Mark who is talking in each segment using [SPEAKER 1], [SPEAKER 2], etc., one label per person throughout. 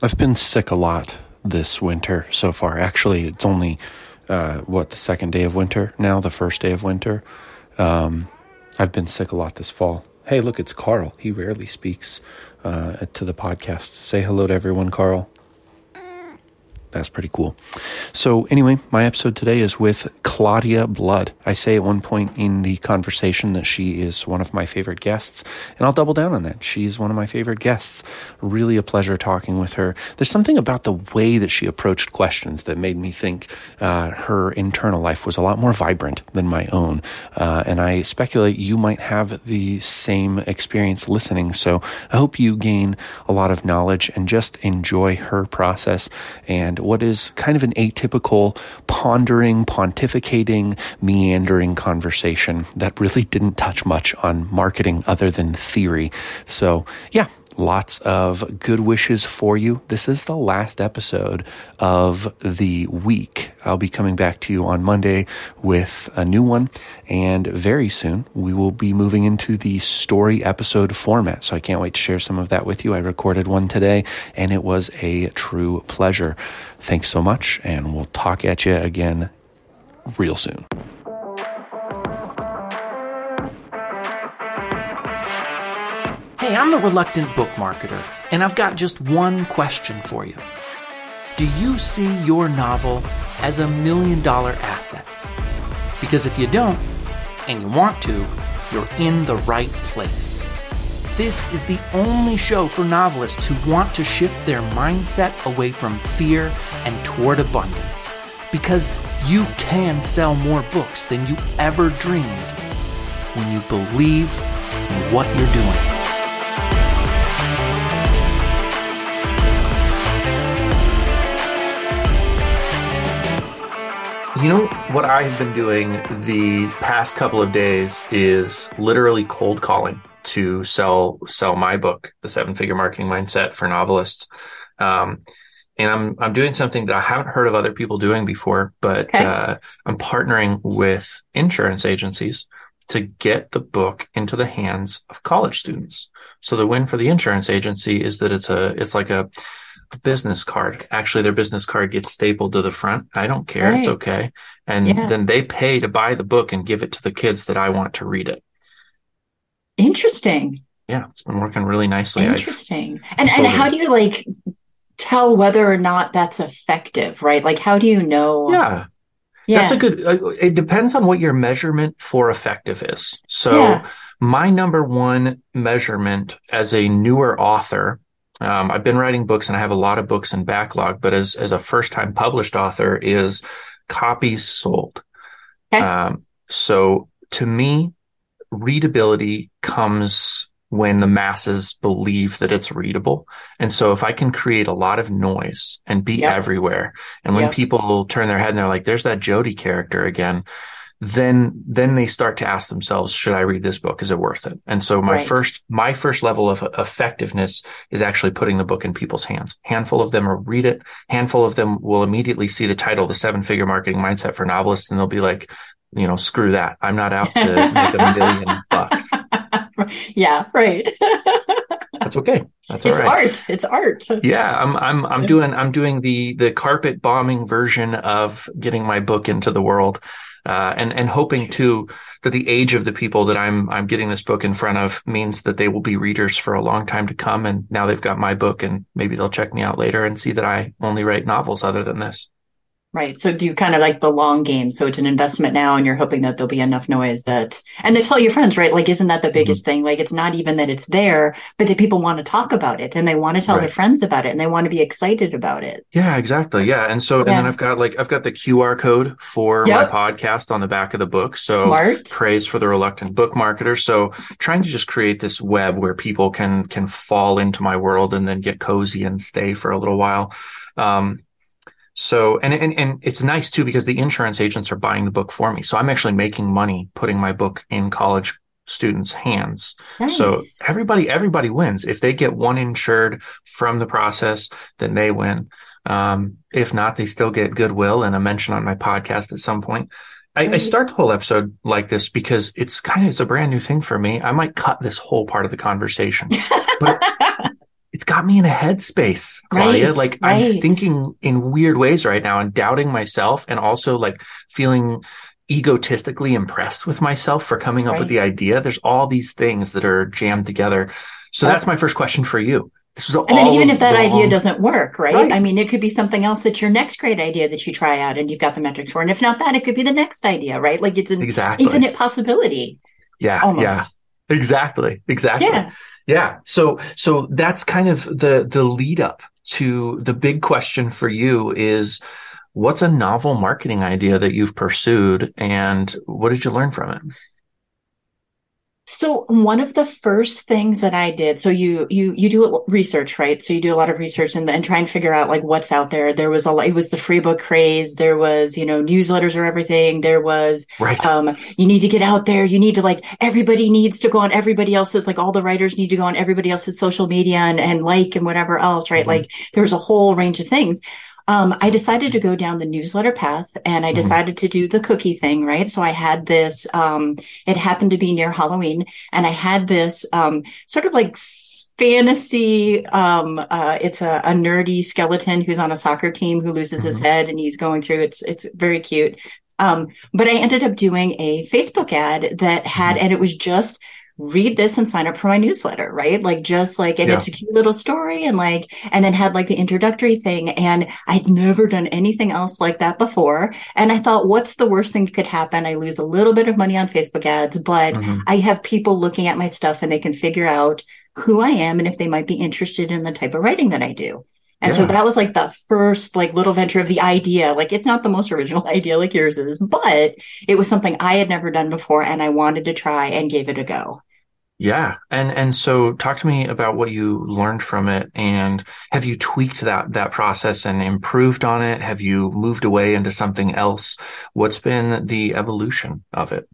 [SPEAKER 1] I've been sick a lot this winter so far. Actually, it's only uh, what the second day of winter now, the first day of winter. Um, I've been sick a lot this fall. Hey, look, it's Carl. He rarely speaks uh, to the podcast. Say hello to everyone, Carl that's pretty cool. So, anyway, my episode today is with Claudia Blood. I say at one point in the conversation that she is one of my favorite guests, and I'll double down on that. She's one of my favorite guests. Really a pleasure talking with her. There's something about the way that she approached questions that made me think uh, her internal life was a lot more vibrant than my own. Uh, and I speculate you might have the same experience listening. So, I hope you gain a lot of knowledge and just enjoy her process and what is kind of an atypical, pondering, pontificating, meandering conversation that really didn't touch much on marketing other than theory. So, yeah, lots of good wishes for you. This is the last episode of the week. I'll be coming back to you on Monday with a new one. And very soon we will be moving into the story episode format. So I can't wait to share some of that with you. I recorded one today and it was a true pleasure. Thanks so much. And we'll talk at you again real soon. Hey, I'm the reluctant book marketer, and I've got just one question for you. Do you see your novel as a million dollar asset? Because if you don't, and you want to, you're in the right place. This is the only show for novelists who want to shift their mindset away from fear and toward abundance. Because you can sell more books than you ever dreamed when you believe in what you're doing. You know what I have been doing the past couple of days is literally cold calling to sell sell my book, The Seven Figure Marketing Mindset for Novelists. Um, and I'm I'm doing something that I haven't heard of other people doing before, but okay. uh, I'm partnering with insurance agencies to get the book into the hands of college students. So the win for the insurance agency is that it's a it's like a business card. Actually, their business card gets stapled to the front. I don't care. Right. It's okay. And yeah. then they pay to buy the book and give it to the kids that I want to read it.
[SPEAKER 2] Interesting.
[SPEAKER 1] Yeah, it's been working really nicely.
[SPEAKER 2] Interesting. I've, and and how do you like tell whether or not that's effective, right? Like how do you know?
[SPEAKER 1] Yeah. Yeah. That's a good uh, it depends on what your measurement for effective is. So yeah. my number one measurement as a newer author um, I've been writing books and I have a lot of books in backlog, but as, as a first time published author is copies sold. Okay. Um, so to me, readability comes when the masses believe that it's readable. And so if I can create a lot of noise and be yep. everywhere, and when yep. people turn their head and they're like, there's that Jody character again, then then they start to ask themselves should i read this book? Is it worth it? And so my right. first my first level of effectiveness is actually putting the book in people's hands. Handful of them will read it. Handful of them will immediately see the title the seven figure marketing mindset for novelists and they'll be like you know screw that. I'm not out to make a million bucks.
[SPEAKER 2] Yeah right.
[SPEAKER 1] That's okay. That's all right.
[SPEAKER 2] it's art. It's art.
[SPEAKER 1] Yeah i'm i'm i'm doing i'm doing the the carpet bombing version of getting my book into the world uh, and and hoping too that the age of the people that I'm I'm getting this book in front of means that they will be readers for a long time to come. And now they've got my book, and maybe they'll check me out later and see that I only write novels other than this.
[SPEAKER 2] Right. So do you kind of like the long game? So it's an investment now and you're hoping that there'll be enough noise that, and they tell your friends, right? Like, isn't that the biggest mm-hmm. thing? Like, it's not even that it's there, but that people want to talk about it and they want to tell right. their friends about it and they want to be excited about it.
[SPEAKER 1] Yeah, exactly. Yeah. And so, yeah. and then I've got like, I've got the QR code for yep. my podcast on the back of the book. So Smart. praise for the reluctant book marketer. So trying to just create this web where people can, can fall into my world and then get cozy and stay for a little while. Um, so, and, and, and it's nice too, because the insurance agents are buying the book for me. So I'm actually making money putting my book in college students' hands. Nice. So everybody, everybody wins. If they get one insured from the process, then they win. Um, if not, they still get goodwill and a mention on my podcast at some point. I, I, start the whole episode like this because it's kind of it's a brand new thing for me. I might cut this whole part of the conversation, but got me in a headspace, Claudia. Right, like right. I'm thinking in weird ways right now and doubting myself and also like feeling egotistically impressed with myself for coming up right. with the idea. There's all these things that are jammed together. So that's my first question for you.
[SPEAKER 2] This was all and then even if that wrong. idea doesn't work, right? right? I mean, it could be something else that's your next great idea that you try out and you've got the metrics for. And if not that, it could be the next idea, right? Like it's an exactly. infinite possibility.
[SPEAKER 1] Yeah. Almost. Yeah. Exactly. Exactly. Yeah. Yeah. So, so that's kind of the, the lead up to the big question for you is what's a novel marketing idea that you've pursued and what did you learn from it?
[SPEAKER 2] So one of the first things that I did, so you you you do research, right? So you do a lot of research and, try and figure out like what's out there. There was a it was the free book craze. There was you know newsletters or everything. There was right. um you need to get out there. You need to like everybody needs to go on everybody else's like all the writers need to go on everybody else's social media and, and like and whatever else, right? Mm-hmm. Like there was a whole range of things um, I decided to go down the newsletter path and I mm-hmm. decided mm-hmm. to do the cookie thing, right? So I had this, um, it happened to be near Halloween and I had this, um, sort of like fantasy, um, uh, it's a, a, nerdy skeleton who's on a soccer team who loses mm-hmm. his head and he's going through, it's, it's very cute. Um, but I ended up doing a Facebook ad that had, mm-hmm. and it was just, read this and sign up for my newsletter, right? Like just like, and yeah. it's a cute little story and like, and then had like the introductory thing. And I'd never done anything else like that before. And I thought, what's the worst thing that could happen? I lose a little bit of money on Facebook ads, but mm-hmm. I have people looking at my stuff and they can figure out who I am and if they might be interested in the type of writing that I do. And yeah. so that was like the first like little venture of the idea. Like it's not the most original idea like yours is, but it was something I had never done before and I wanted to try and gave it a go.
[SPEAKER 1] Yeah. And and so talk to me about what you learned from it and have you tweaked that that process and improved on it? Have you moved away into something else? What's been the evolution of it?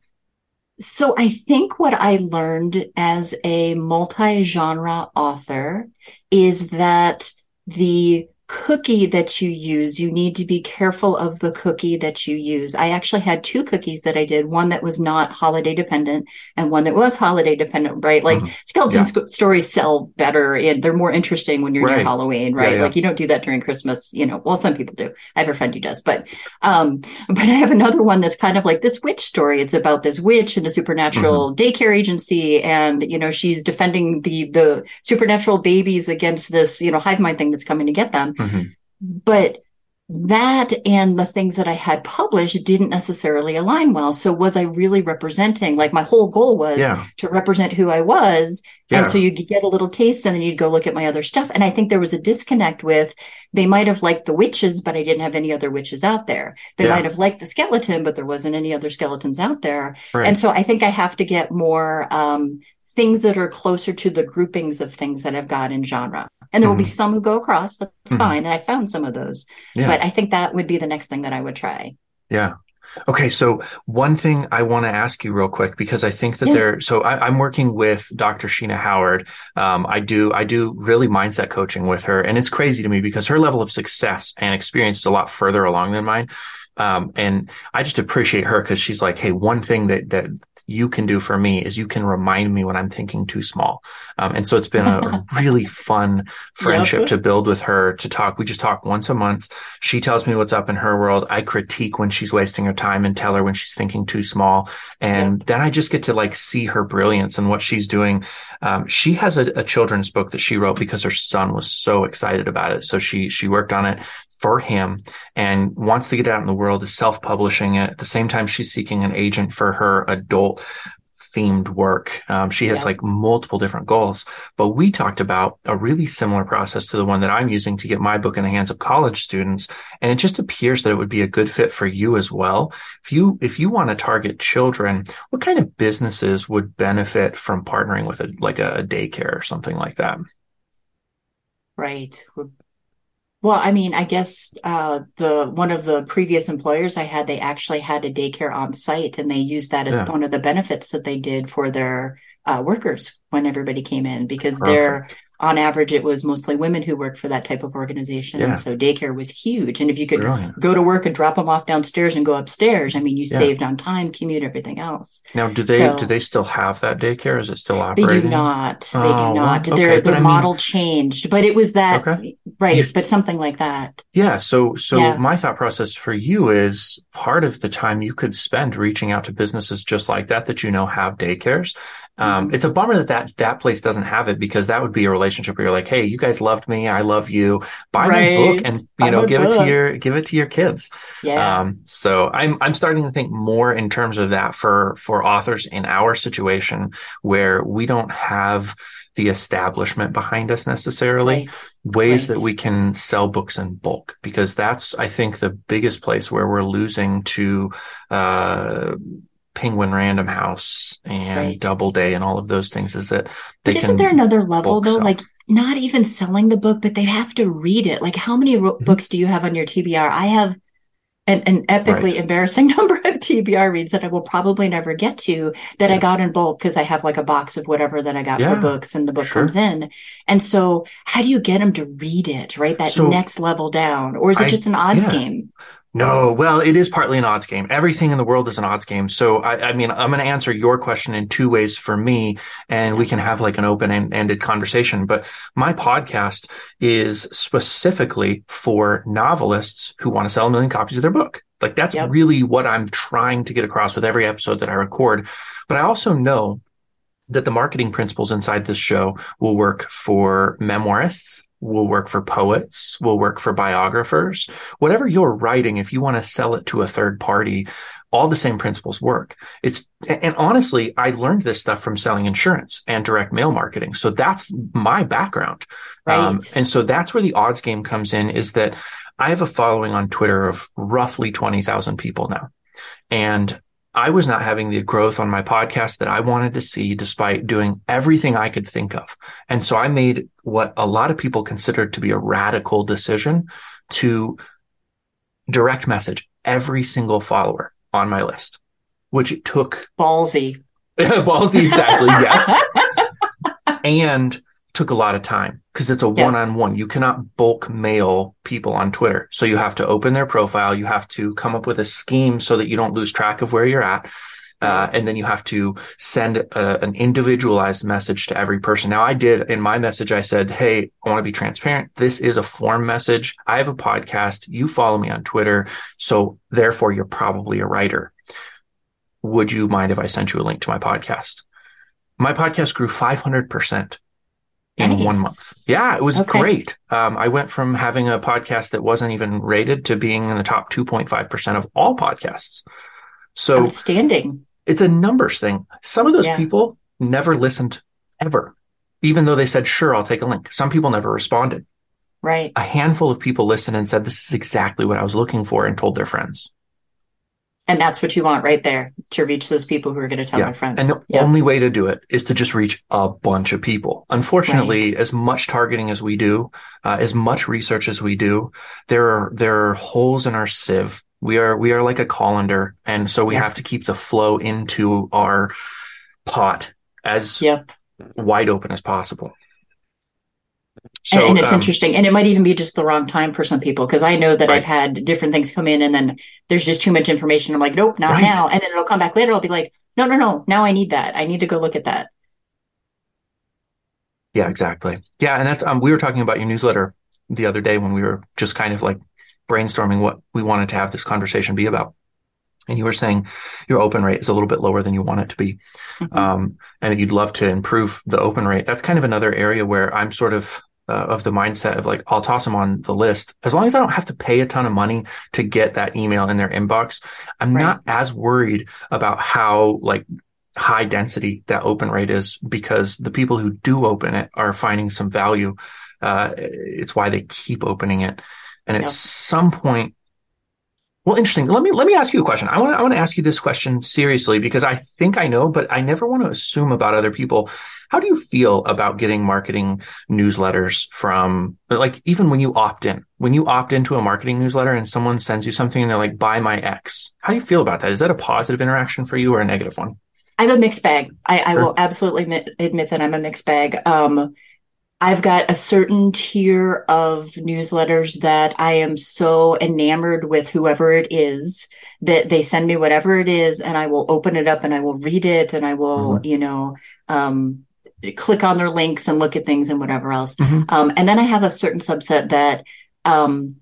[SPEAKER 2] So I think what I learned as a multi-genre author is that the cookie that you use, you need to be careful of the cookie that you use. I actually had two cookies that I did, one that was not holiday dependent and one that was holiday dependent, right? Like mm-hmm. skeleton yeah. sc- stories sell better and they're more interesting when you're right. near Halloween, right? Yeah, yeah. Like you don't do that during Christmas, you know, well, some people do. I have a friend who does, but, um, but I have another one that's kind of like this witch story. It's about this witch and a supernatural mm-hmm. daycare agency. And, you know, she's defending the, the supernatural babies against this, you know, hive mind thing that's coming to get them. Mm-hmm. But that and the things that I had published didn't necessarily align well. So was I really representing? Like my whole goal was yeah. to represent who I was. Yeah. And so you get a little taste and then you'd go look at my other stuff. And I think there was a disconnect with they might have liked the witches, but I didn't have any other witches out there. They yeah. might have liked the skeleton, but there wasn't any other skeletons out there. Right. And so I think I have to get more, um, things that are closer to the groupings of things that I've got in genre. And there mm-hmm. will be mm-hmm. some who go across. That's mm-hmm. fine. And I found some of those. Yeah. But I think that would be the next thing that I would try.
[SPEAKER 1] Yeah. Okay, so one thing I want to ask you real quick because I think that yeah. there. So I, am working with Dr. Sheena Howard. Um, I do I do really mindset coaching with her, and it's crazy to me because her level of success and experience is a lot further along than mine. Um, and I just appreciate her because she's like, hey, one thing that that you can do for me is you can remind me when I'm thinking too small. Um, and so it's been a really fun friendship yep. to build with her to talk. We just talk once a month. She tells me what's up in her world. I critique when she's wasting her time and tell her when she's thinking too small. And yep. then I just get to like see her brilliance and what she's doing. Um, she has a, a children's book that she wrote because her son was so excited about it. So she, she worked on it for him and wants to get out in the world is self-publishing it. At the same time, she's seeking an agent for her adult themed work. Um, she has yeah. like multiple different goals, but we talked about a really similar process to the one that I'm using to get my book in the hands of college students. And it just appears that it would be a good fit for you as well. If you, if you want to target children, what kind of businesses would benefit from partnering with a, like a, a daycare or something like that?
[SPEAKER 2] Right. Well, I mean, I guess uh, the one of the previous employers I had, they actually had a daycare on site, and they used that as yeah. one of the benefits that they did for their uh, workers when everybody came in because Perfect. their on average, it was mostly women who worked for that type of organization.
[SPEAKER 1] Yeah.
[SPEAKER 2] So daycare was huge. And if you could
[SPEAKER 1] Brilliant.
[SPEAKER 2] go to work and drop them off downstairs and go upstairs, I mean, you
[SPEAKER 1] Yeah.
[SPEAKER 2] saved on time, commute, everything else.
[SPEAKER 1] Now, do they
[SPEAKER 2] So-
[SPEAKER 1] do they still have that daycare? Is it still operating?
[SPEAKER 2] They do not. They
[SPEAKER 1] Oh,
[SPEAKER 2] do
[SPEAKER 1] well,
[SPEAKER 2] not.
[SPEAKER 1] okay,
[SPEAKER 2] Their their
[SPEAKER 1] I mean-
[SPEAKER 2] model changed, but it was that
[SPEAKER 1] Okay.
[SPEAKER 2] Right. But something like that.
[SPEAKER 1] Yeah, so so
[SPEAKER 2] Yeah.
[SPEAKER 1] my thought process for you is part of the time you could spend reaching out to businesses just like that that you know have daycares. Um,
[SPEAKER 2] Mhm.
[SPEAKER 1] It's a bummer that, that that place doesn't have it because that would be a relationship where you're like, hey, you guys loved me, I love you. Buy my book and you
[SPEAKER 2] Buy
[SPEAKER 1] know give it to your give it to your kids.
[SPEAKER 2] Yeah.
[SPEAKER 1] Um, so I'm I'm starting to think more in terms of that for for authors in our situation where we don't have the establishment behind us necessarily
[SPEAKER 2] right.
[SPEAKER 1] ways
[SPEAKER 2] Right.
[SPEAKER 1] that we can sell books in bulk because that's i think the biggest place where we're losing to uh penguin random house and
[SPEAKER 2] Right.
[SPEAKER 1] Doubleday and all of those things is that they
[SPEAKER 2] But isn't there another level though?
[SPEAKER 1] sell.
[SPEAKER 2] Like not even selling the book, but they have to read it. Like how many ro-
[SPEAKER 1] Mhm.
[SPEAKER 2] books do you have on your TBR? I have an, an epically
[SPEAKER 1] Right.
[SPEAKER 2] embarrassing number of TBR reads that I will probably never get to that I got in bulk because I have like a box of whatever that I got
[SPEAKER 1] Yeah,
[SPEAKER 2] for books and the book
[SPEAKER 1] sure.
[SPEAKER 2] comes in. And so how do you get them to read it, right? That
[SPEAKER 1] So,
[SPEAKER 2] next level down. Or is it
[SPEAKER 1] I-
[SPEAKER 2] just an odds
[SPEAKER 1] yeah.
[SPEAKER 2] game?
[SPEAKER 1] No, well, it is partly an odds game. Everything in the world is an odds game. So, I, I mean, I'm going to answer your question in two ways for me, and we can have like an open and ended conversation. But my podcast is specifically for novelists who want to sell a million copies of their book. Like, that's
[SPEAKER 2] Yep.
[SPEAKER 1] really what I'm trying to get across with every episode that I record. But I also know that the marketing principles inside this show will work for memoirists, will work for poets, will work for biographers. Whatever you're writing, if you want to sell it to a third party, all the same principles work. It's, and honestly, I learned this stuff from selling insurance and direct mail marketing. So that's my background. Um, and so that's where the odds game comes in is that I have a following on Twitter of roughly 20,000 people now. And I was not having the growth on my podcast that I wanted to see despite doing everything I could think of. And so I made what a lot of people considered to be a radical decision to direct message every single follower on my list, which it took
[SPEAKER 2] Ballsy.
[SPEAKER 1] ballsy exactly, yes. and took a lot of time because it's a
[SPEAKER 2] Yeah.
[SPEAKER 1] one-on-one. You cannot bulk mail people on Twitter. So you have to open their profile. You have to come up with a scheme so that you don't lose track of where you're at. Uh, and then you have to send a, an individualized message to every person. Now, I did in my message, I said, Hey, I want to be transparent. This is a form message. I have a podcast. You follow me on Twitter. So therefore, you're probably a writer. Would you mind if I sent you a link to my podcast? My podcast grew 500% in
[SPEAKER 2] Nice.
[SPEAKER 1] one month. Yeah, it was
[SPEAKER 2] Okay.
[SPEAKER 1] great. Um, I went from having a podcast that wasn't even rated to being in the top 2.5% of all podcasts. So
[SPEAKER 2] Outstanding.
[SPEAKER 1] it's a numbers thing. Some of those
[SPEAKER 2] Yeah.
[SPEAKER 1] people never listened ever, even though they said, sure, I'll take a link. Some people never responded.
[SPEAKER 2] Right.
[SPEAKER 1] A handful of people listened and said, this is exactly what I was looking for and told their friends.
[SPEAKER 2] And that's what you want right there to reach those people who are going to tell
[SPEAKER 1] Yeah.
[SPEAKER 2] their friends.
[SPEAKER 1] And the
[SPEAKER 2] Yeah.
[SPEAKER 1] only way to do it is to just reach a bunch of people. Unfortunately,
[SPEAKER 2] Right.
[SPEAKER 1] as much targeting as we do, uh, as much research as we do, there are there are holes in our sieve. We are we are like a colander, and so we have to keep the flow into our pot as
[SPEAKER 2] Yep.
[SPEAKER 1] wide open as possible.
[SPEAKER 2] And, and it's
[SPEAKER 1] um,
[SPEAKER 2] interesting. And it might even be just the wrong time for some people because I know that
[SPEAKER 1] Right.
[SPEAKER 2] I've had different things come in and then there's just too much information. I'm like, nope, not
[SPEAKER 1] Right.
[SPEAKER 2] now. And then it'll come back later. I'll be like, no, no, no. Now I need that. I need to go look at that.
[SPEAKER 1] Yeah, exactly. Yeah, and that's um we were talking about your newsletter the other day when we were just kind of like brainstorming what we wanted to have this conversation be about. And you were saying your open rate is a little bit lower than you want it to be.
[SPEAKER 2] Mhm.
[SPEAKER 1] Um, and that you'd love to improve the open rate. That's kind of another area where I'm sort of uh, of the mindset of like, I'll toss them on the list as long as I don't have to pay a ton of money to get that email in their inbox. I'm
[SPEAKER 2] Right.
[SPEAKER 1] not as worried about how like high density that open rate is because the people who do open it are finding some value. Uh, it's why they keep opening it. And at some point, well, interesting. Let me let me ask you a question. I want to I want to ask you this question seriously because I think I know, but I never want to assume about other people. How do you feel about getting marketing newsletters from like even when you opt in? When you opt into a marketing newsletter and someone sends you something and they're like, "Buy my X." How do you feel about that? Is that a positive interaction for you or a negative one?
[SPEAKER 2] I'm a mixed bag. I, I
[SPEAKER 1] Sure.
[SPEAKER 2] will absolutely admit, admit that I'm a mixed bag. Um, I've got a certain tier of newsletters that I am so enamored with whoever it is that they send me whatever it is and I will open it up and I will read it and I will, mm-hmm. you know, um, click on their links and look at things and whatever else. Mm-hmm. Um, and then I have a certain subset that, um,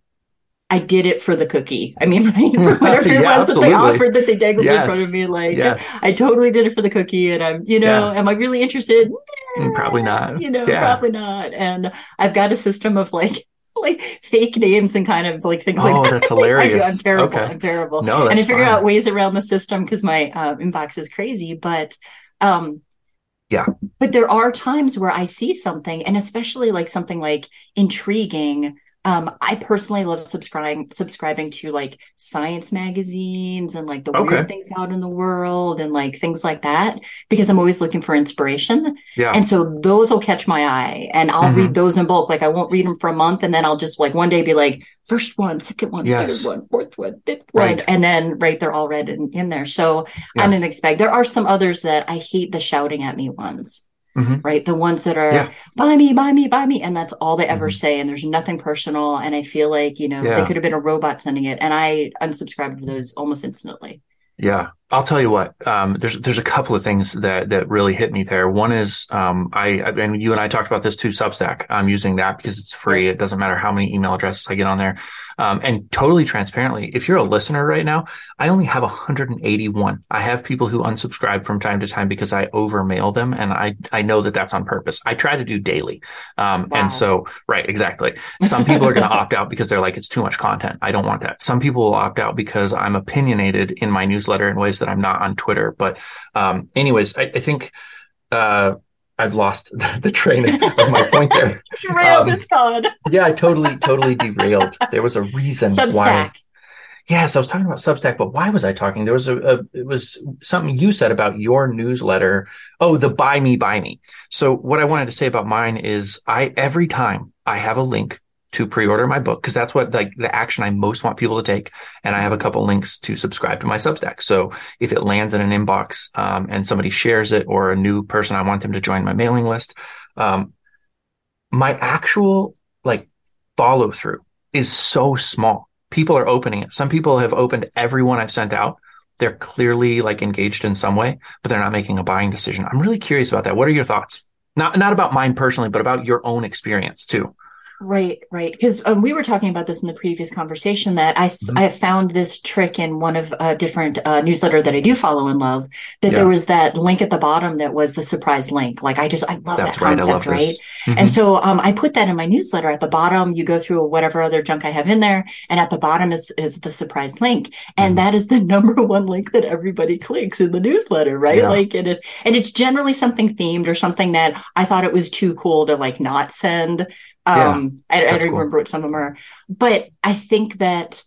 [SPEAKER 2] I did it for the cookie. I mean, right? whatever it was absolutely. that they offered that they dangled yes. in front of me, like yes. I totally did it for the cookie. And I'm, you know, yeah. am I really interested?
[SPEAKER 1] Mm, probably not.
[SPEAKER 2] You know, yeah. probably not. And I've got a system of like like fake names and kind of like things oh, like
[SPEAKER 1] that. that's hilarious.
[SPEAKER 2] I am terrible. Okay. I'm terrible.
[SPEAKER 1] No,
[SPEAKER 2] and I figure
[SPEAKER 1] fine.
[SPEAKER 2] out ways around the system because my uh, inbox is crazy. But um,
[SPEAKER 1] yeah.
[SPEAKER 2] But there are times where I see something, and especially like something like intriguing um, I personally love subscribing subscribing to like science magazines and like the okay. weird things out in the world and like things like that because I'm always looking for inspiration.
[SPEAKER 1] Yeah.
[SPEAKER 2] And so those will catch my eye and I'll mm-hmm. read those in bulk. Like I won't read them for a month and then I'll just like one day be like first one, second one, yes. third one, fourth one, fifth right. one, and then right they're all read in, in there. So yeah. I'm a mixed bag. There are some others that I hate the shouting at me ones. Mm-hmm. right? The ones that are yeah. buy me, buy me, buy me. And that's all they ever mm-hmm. say. And there's nothing personal. And I feel like, you know, yeah. they could have been a robot sending it. And I unsubscribed to those almost instantly.
[SPEAKER 1] Yeah. I'll tell you what. Um, there's there's a couple of things that that really hit me there. One is um, I and you and I talked about this too. Substack. I'm using that because it's free. It doesn't matter how many email addresses I get on there. Um, and totally transparently, if you're a listener right now, I only have 181. I have people who unsubscribe from time to time because I overmail them, and I I know that that's on purpose. I try to do daily, um, wow. and so right, exactly. Some people are going to opt out because they're like it's too much content. I don't want that. Some people will opt out because I'm opinionated in my newsletter in ways that I'm not on Twitter. But um, anyways, I, I think. Uh, I've lost the, train of my point there.
[SPEAKER 2] derailed, um, it's gone.
[SPEAKER 1] yeah, I totally, totally derailed. There was a reason
[SPEAKER 2] Substack.
[SPEAKER 1] why. Yes, I was talking about Substack, but why was I talking? There was a, a, it was something you said about your newsletter. Oh, the buy me, buy me. So what I wanted to say about mine is I, every time I have a link to pre-order my book because that's what like the action I most want people to take. And I have a couple links to subscribe to my Substack. So if it lands in an inbox um, and somebody shares it or a new person, I want them to join my mailing list. Um, my actual like follow through is so small. People are opening it. Some people have opened every one I've sent out. They're clearly like engaged in some way, but they're not making a buying decision. I'm really curious about that. What are your thoughts? Not not about mine personally, but about your own experience too.
[SPEAKER 2] Right, right. Because um, we were talking about this in the previous conversation that I, mm-hmm. I found this trick in one of a uh, different uh, newsletter that I do follow and love. That yeah. there was that link at the bottom that was the surprise link. Like I just I love That's that concept, right? Love right? Mm-hmm. And so um, I put that in my newsletter. At the bottom, you go through whatever other junk I have in there, and at the bottom is is the surprise link, and mm-hmm. that is the number one link that everybody clicks in the newsletter, right? Yeah. Like it is, and it's generally something themed or something that I thought it was too cool to like not send. Um, yeah, I, I, don't cool. remember what some of them are, but I think that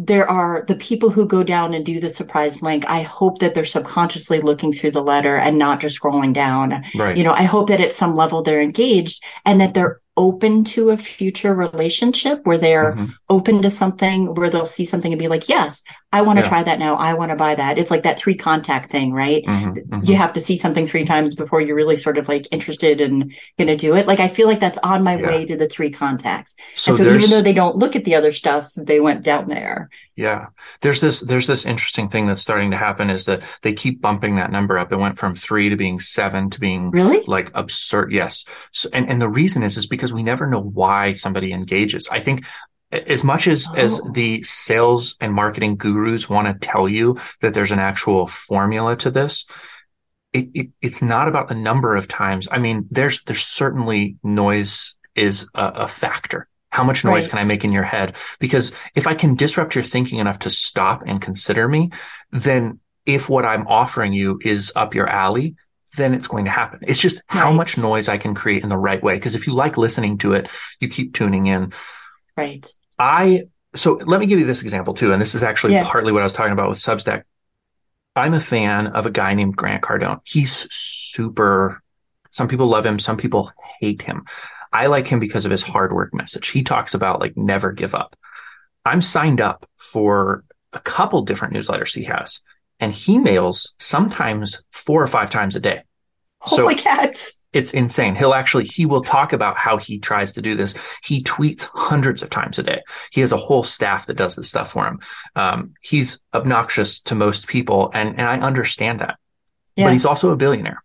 [SPEAKER 2] there are the people who go down and do the surprise link. I hope that they're subconsciously looking through the letter and not just scrolling down.
[SPEAKER 1] Right.
[SPEAKER 2] You know, I hope that at some level they're engaged and that they're open to a future relationship where they're mm-hmm. open to something where they'll see something and be like, yes, I want to yeah. try that now. I want to buy that. It's like that three contact thing, right? Mm-hmm. Mm-hmm. You have to see something three times before you're really sort of like interested and going to do it. Like I feel like that's on my yeah. way to the three contacts. So, and so even though they don't look at the other stuff, they went down there.
[SPEAKER 1] Yeah. There's this, there's this interesting thing that's starting to happen is that they keep bumping that number up. It went from three to being seven to being
[SPEAKER 2] really
[SPEAKER 1] like absurd. Yes. So, and, and the reason is, is because we never know why somebody engages. I think as much as, oh. as the sales and marketing gurus want to tell you that there's an actual formula to this, it, it, it's not about the number of times. I mean, there's, there's certainly noise is a, a factor how much noise right. can I make in your head? Because if I can disrupt your thinking enough to stop and consider me, then if what I'm offering you is up your alley, then it's going to happen. It's just right. how much noise I can create in the right way. Because if you like listening to it, you keep tuning in.
[SPEAKER 2] Right.
[SPEAKER 1] I, so let me give you this example too. And this is actually yeah. partly what I was talking about with Substack. I'm a fan of a guy named Grant Cardone. He's super, some people love him, some people hate him. I like him because of his hard work message. He talks about like never give up. I'm signed up for a couple different newsletters he has, and he mails sometimes four or five times a day.
[SPEAKER 2] Holy so cats.
[SPEAKER 1] it's insane. He'll actually, he will talk about how he tries to do this. He tweets hundreds of times a day. He has a whole staff that does this stuff for him. Um, he's obnoxious to most people and, and I understand that, yeah. but he's also a billionaire.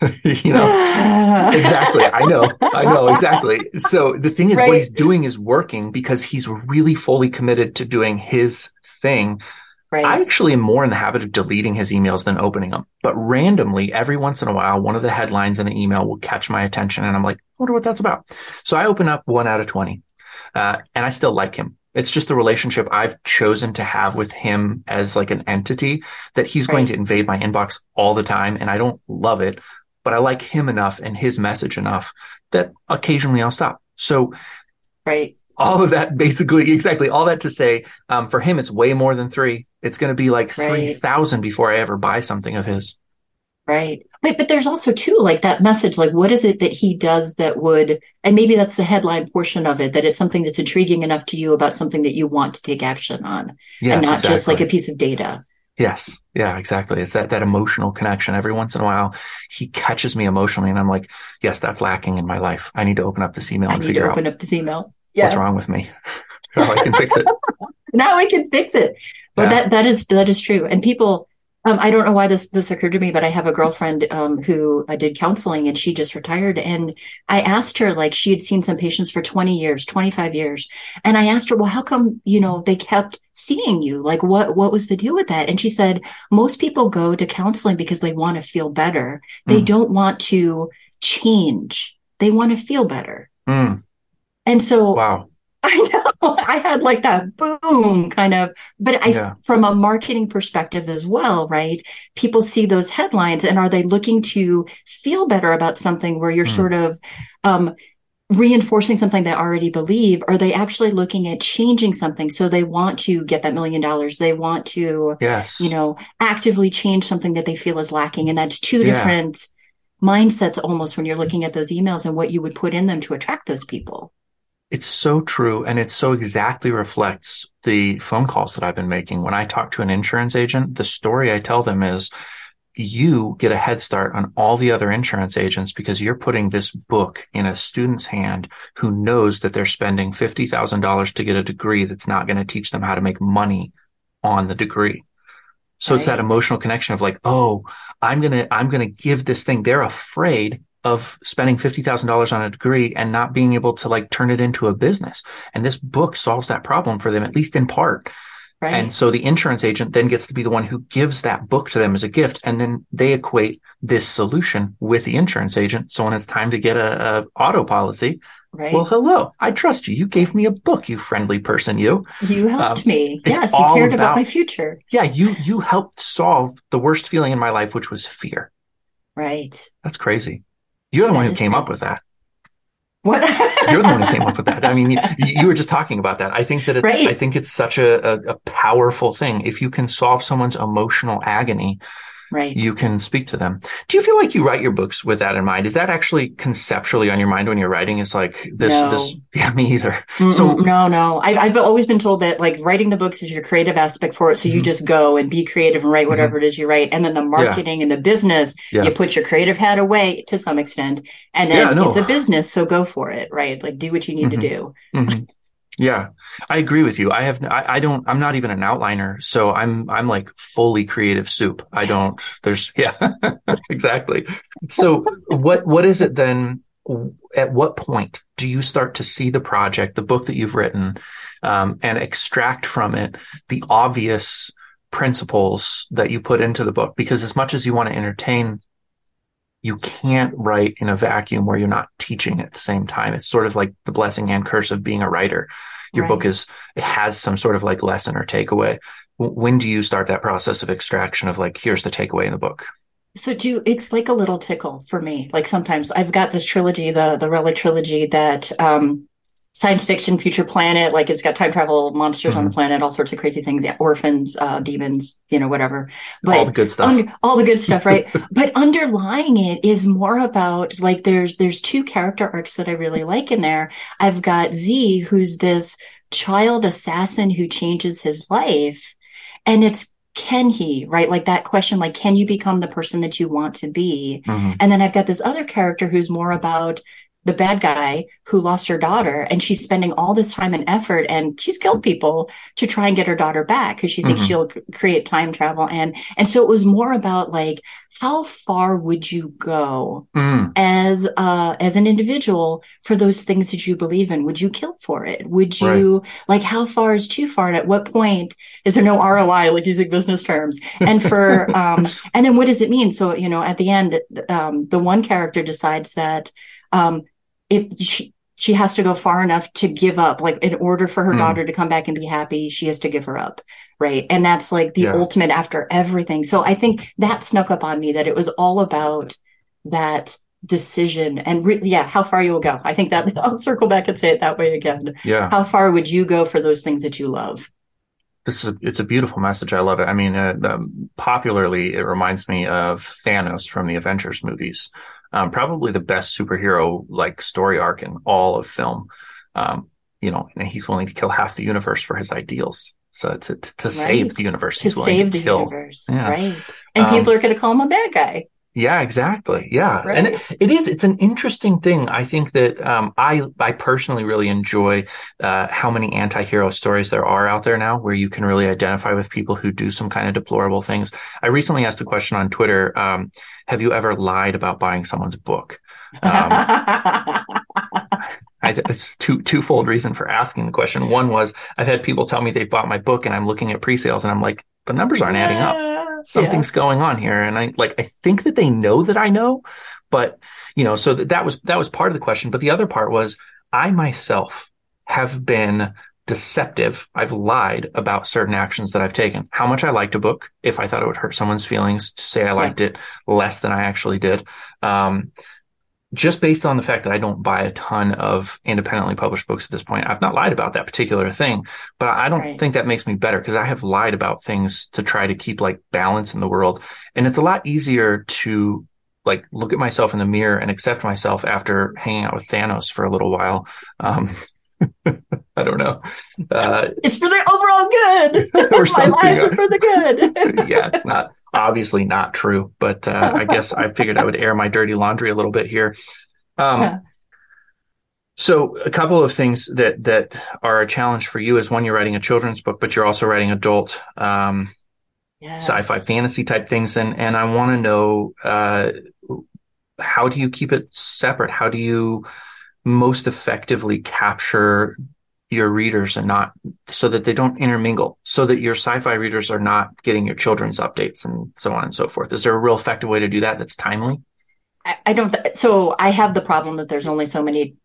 [SPEAKER 1] you know, exactly. I know. I know exactly. So the thing is, right. what he's doing is working because he's really fully committed to doing his thing Right. I actually am more in the habit of deleting his emails than opening them. But randomly, every once in a while, one of the headlines in the email will catch my attention and I'm like, I wonder what that's about. So I open up one out of 20 uh, and I still like him. It's just the relationship I've chosen to have with him as like an entity that he's right. going to invade my inbox all the time. And I don't love it, but I like him enough and his message enough that occasionally I'll stop. So
[SPEAKER 2] right
[SPEAKER 1] all of that basically exactly all that to say um, for him it's way more than three it's going to be like right. 3000 before i ever buy something of his
[SPEAKER 2] right Wait, but there's also too like that message like what is it that he does that would and maybe that's the headline portion of it that it's something that's intriguing enough to you about something that you want to take action on yes, and not exactly. just like a piece of data
[SPEAKER 1] Yes. Yeah, exactly. It's that, that emotional connection. Every once in a while, he catches me emotionally and I'm like, yes, that's lacking in my life. I need to open up this email I and figure out.
[SPEAKER 2] Open up this email
[SPEAKER 1] yeah. what's wrong with me? How I can fix it.
[SPEAKER 2] now I can fix it. But yeah. that that is that is true. And people, um, I don't know why this this occurred to me, but I have a girlfriend um, who uh, did counseling, and she just retired. And I asked her, like, she had seen some patients for twenty years, twenty five years, and I asked her, well, how come you know they kept seeing you? Like, what what was the deal with that? And she said, most people go to counseling because they want to feel better. They mm. don't want to change. They want to feel better.
[SPEAKER 1] Mm.
[SPEAKER 2] And so
[SPEAKER 1] wow.
[SPEAKER 2] I know I had like that boom kind of, but I, yeah. from a marketing perspective as well, right? People see those headlines and are they looking to feel better about something where you're mm. sort of, um, reinforcing something they already believe? Are they actually looking at changing something? So they want to get that million dollars. They want to,
[SPEAKER 1] yes.
[SPEAKER 2] you know, actively change something that they feel is lacking. And that's two yeah. different mindsets almost when you're looking at those emails and what you would put in them to attract those people.
[SPEAKER 1] It's so true. And it so exactly reflects the phone calls that I've been making. When I talk to an insurance agent, the story I tell them is you get a head start on all the other insurance agents because you're putting this book in a student's hand who knows that they're spending $50,000 to get a degree that's not going to teach them how to make money on the degree. So right. it's that emotional connection of like, oh, I'm going to, I'm going to give this thing. They're afraid of spending $50,000 on a degree and not being able to like turn it into a business. And this book solves that problem for them, at least in part. Right. And so the insurance agent then gets to be the one who gives that book to them as a gift. And then they equate this solution with the insurance agent. So when it's time to get a, a auto policy, right. well, hello, I trust you. You gave me a book, you friendly person, you.
[SPEAKER 2] You helped um, me. Yes, you cared about, about my future.
[SPEAKER 1] Yeah, you you helped solve the worst feeling in my life, which was fear.
[SPEAKER 2] Right.
[SPEAKER 1] That's crazy. You're the that one who came crazy. up with that.
[SPEAKER 2] What?
[SPEAKER 1] You're the one who came up with that. I mean, you, you, were just talking about that. I think that it's, right. I think it's such a, a, a powerful thing. If you can solve someone's emotional agony,
[SPEAKER 2] right
[SPEAKER 1] you can speak to them do you feel like you write your books with that in mind is that actually conceptually on your mind when you're writing it's like this no. this yeah me either
[SPEAKER 2] Mm-mm, so no no I, have always been told that like writing the books is your creative aspect for it so mm-hmm. you just go and be creative and write mm-hmm. whatever mm-hmm. it is you write and then the marketing yeah. and the business yeah. you put your creative hat away to some extent and then yeah, no. it's a business so go for it right like do what you need mm-hmm. to do
[SPEAKER 1] mm-hmm. Yeah, I agree with you. I have, I, I, don't, I'm not even an outliner. So I'm, I'm like fully creative soup. I don't, there's, yeah, exactly. So what, what is it then? At what point do you start to see the project, the book that you've written, um, and extract from it the obvious principles that you put into the book? Because as much as you want to entertain you can't write in a vacuum where you're not teaching at the same time. It's sort of like the blessing and curse of being a writer. Your right. book is, it has some sort of like lesson or takeaway. When do you start that process of extraction of like, here's the takeaway in the book?
[SPEAKER 2] So do it's like a little tickle for me. Like sometimes I've got this trilogy, the the Relic trilogy that um science fiction future planet like it's got time travel monsters mm-hmm. on the mm-hmm. planet all sorts of crazy things yeah, orphans uh demons you know whatever
[SPEAKER 1] but all the good stuff under,
[SPEAKER 2] all the good stuff right but underlying it is more about like there's there's two character arcs that i really like in there i've got z who's this child assassin who changes his life and it's can he, right? Like that question, like, can you become the person that you want to be? Mm-hmm. And then I've got this other character who's more about the bad guy who lost her daughter and she's spending all this time and effort and she's killed people to try and get her daughter back because she thinks mm-hmm. she'll create time travel and and so it was more about like how far would you go mm. as uh as an individual for those things that you believe in would you kill for it would you right. like how far is too far and at what point is there no ROI like using business terms and for um and then what does it mean so you know at the end um the one character decides that um if she she has to go far enough to give up like in order for her mm. daughter to come back and be happy she has to give her up right and that's like the yeah. ultimate after everything so i think that snuck up on me that it was all about that decision and re- yeah how far you will go i think that i'll circle back and say it that way again
[SPEAKER 1] yeah
[SPEAKER 2] how far would you go for those things that you love
[SPEAKER 1] this is a, it's a beautiful message. I love it. I mean, uh, um, popularly, it reminds me of Thanos from the Avengers movies, um, probably the best superhero like story arc in all of film. Um, you know, and he's willing to kill half the universe for his ideals. So to to, to right. save the universe, he's willing
[SPEAKER 2] to save to the kill. universe, yeah. right? And um, people are going to call him a bad guy.
[SPEAKER 1] Yeah, exactly. Yeah, right. and it, it is. It's an interesting thing. I think that um, I I personally really enjoy uh, how many anti-hero stories there are out there now, where you can really identify with people who do some kind of deplorable things. I recently asked a question on Twitter: um, Have you ever lied about buying someone's book? Um, I, it's two twofold reason for asking the question. One was I've had people tell me they've bought my book, and I'm looking at pre-sales, and I'm like, the numbers aren't adding up. Something's yeah. going on here. And i like i think that they know that i know but you know so that, that was that was part of the question. But the other part was i myself have been deceptive. I've lied about certain actions that i've taken. How much i liked a book if i thought it would hurt someone's feelings to say i liked yeah. it less than i actually did. Um, just based on the fact that I don't buy a ton of independently published books at this point, I've not lied about that particular thing, but I don't right. think that makes me better because I have lied about things to try to keep like balance in the world. And it's a lot easier to like look at myself in the mirror and accept myself after hanging out with Thanos for a little while. Um, I don't know.
[SPEAKER 2] Uh, it's for the overall good. or something. My lies are for the
[SPEAKER 1] good. yeah, it's not obviously not true, but uh, I guess I figured I would air my dirty laundry a little bit here. Um, yeah. So a couple of things that that are a challenge for you is one, you're writing a children's book, but you're also writing adult um, yes. sci-fi fantasy type things, and and I want to know uh, how do you keep it separate? How do you most effectively capture your readers and not so that they don't intermingle so that your sci-fi readers are not getting your children's updates and so on and so forth. Is there a real effective way to do that that's timely?
[SPEAKER 2] I, I don't so i have the problem that there's only so many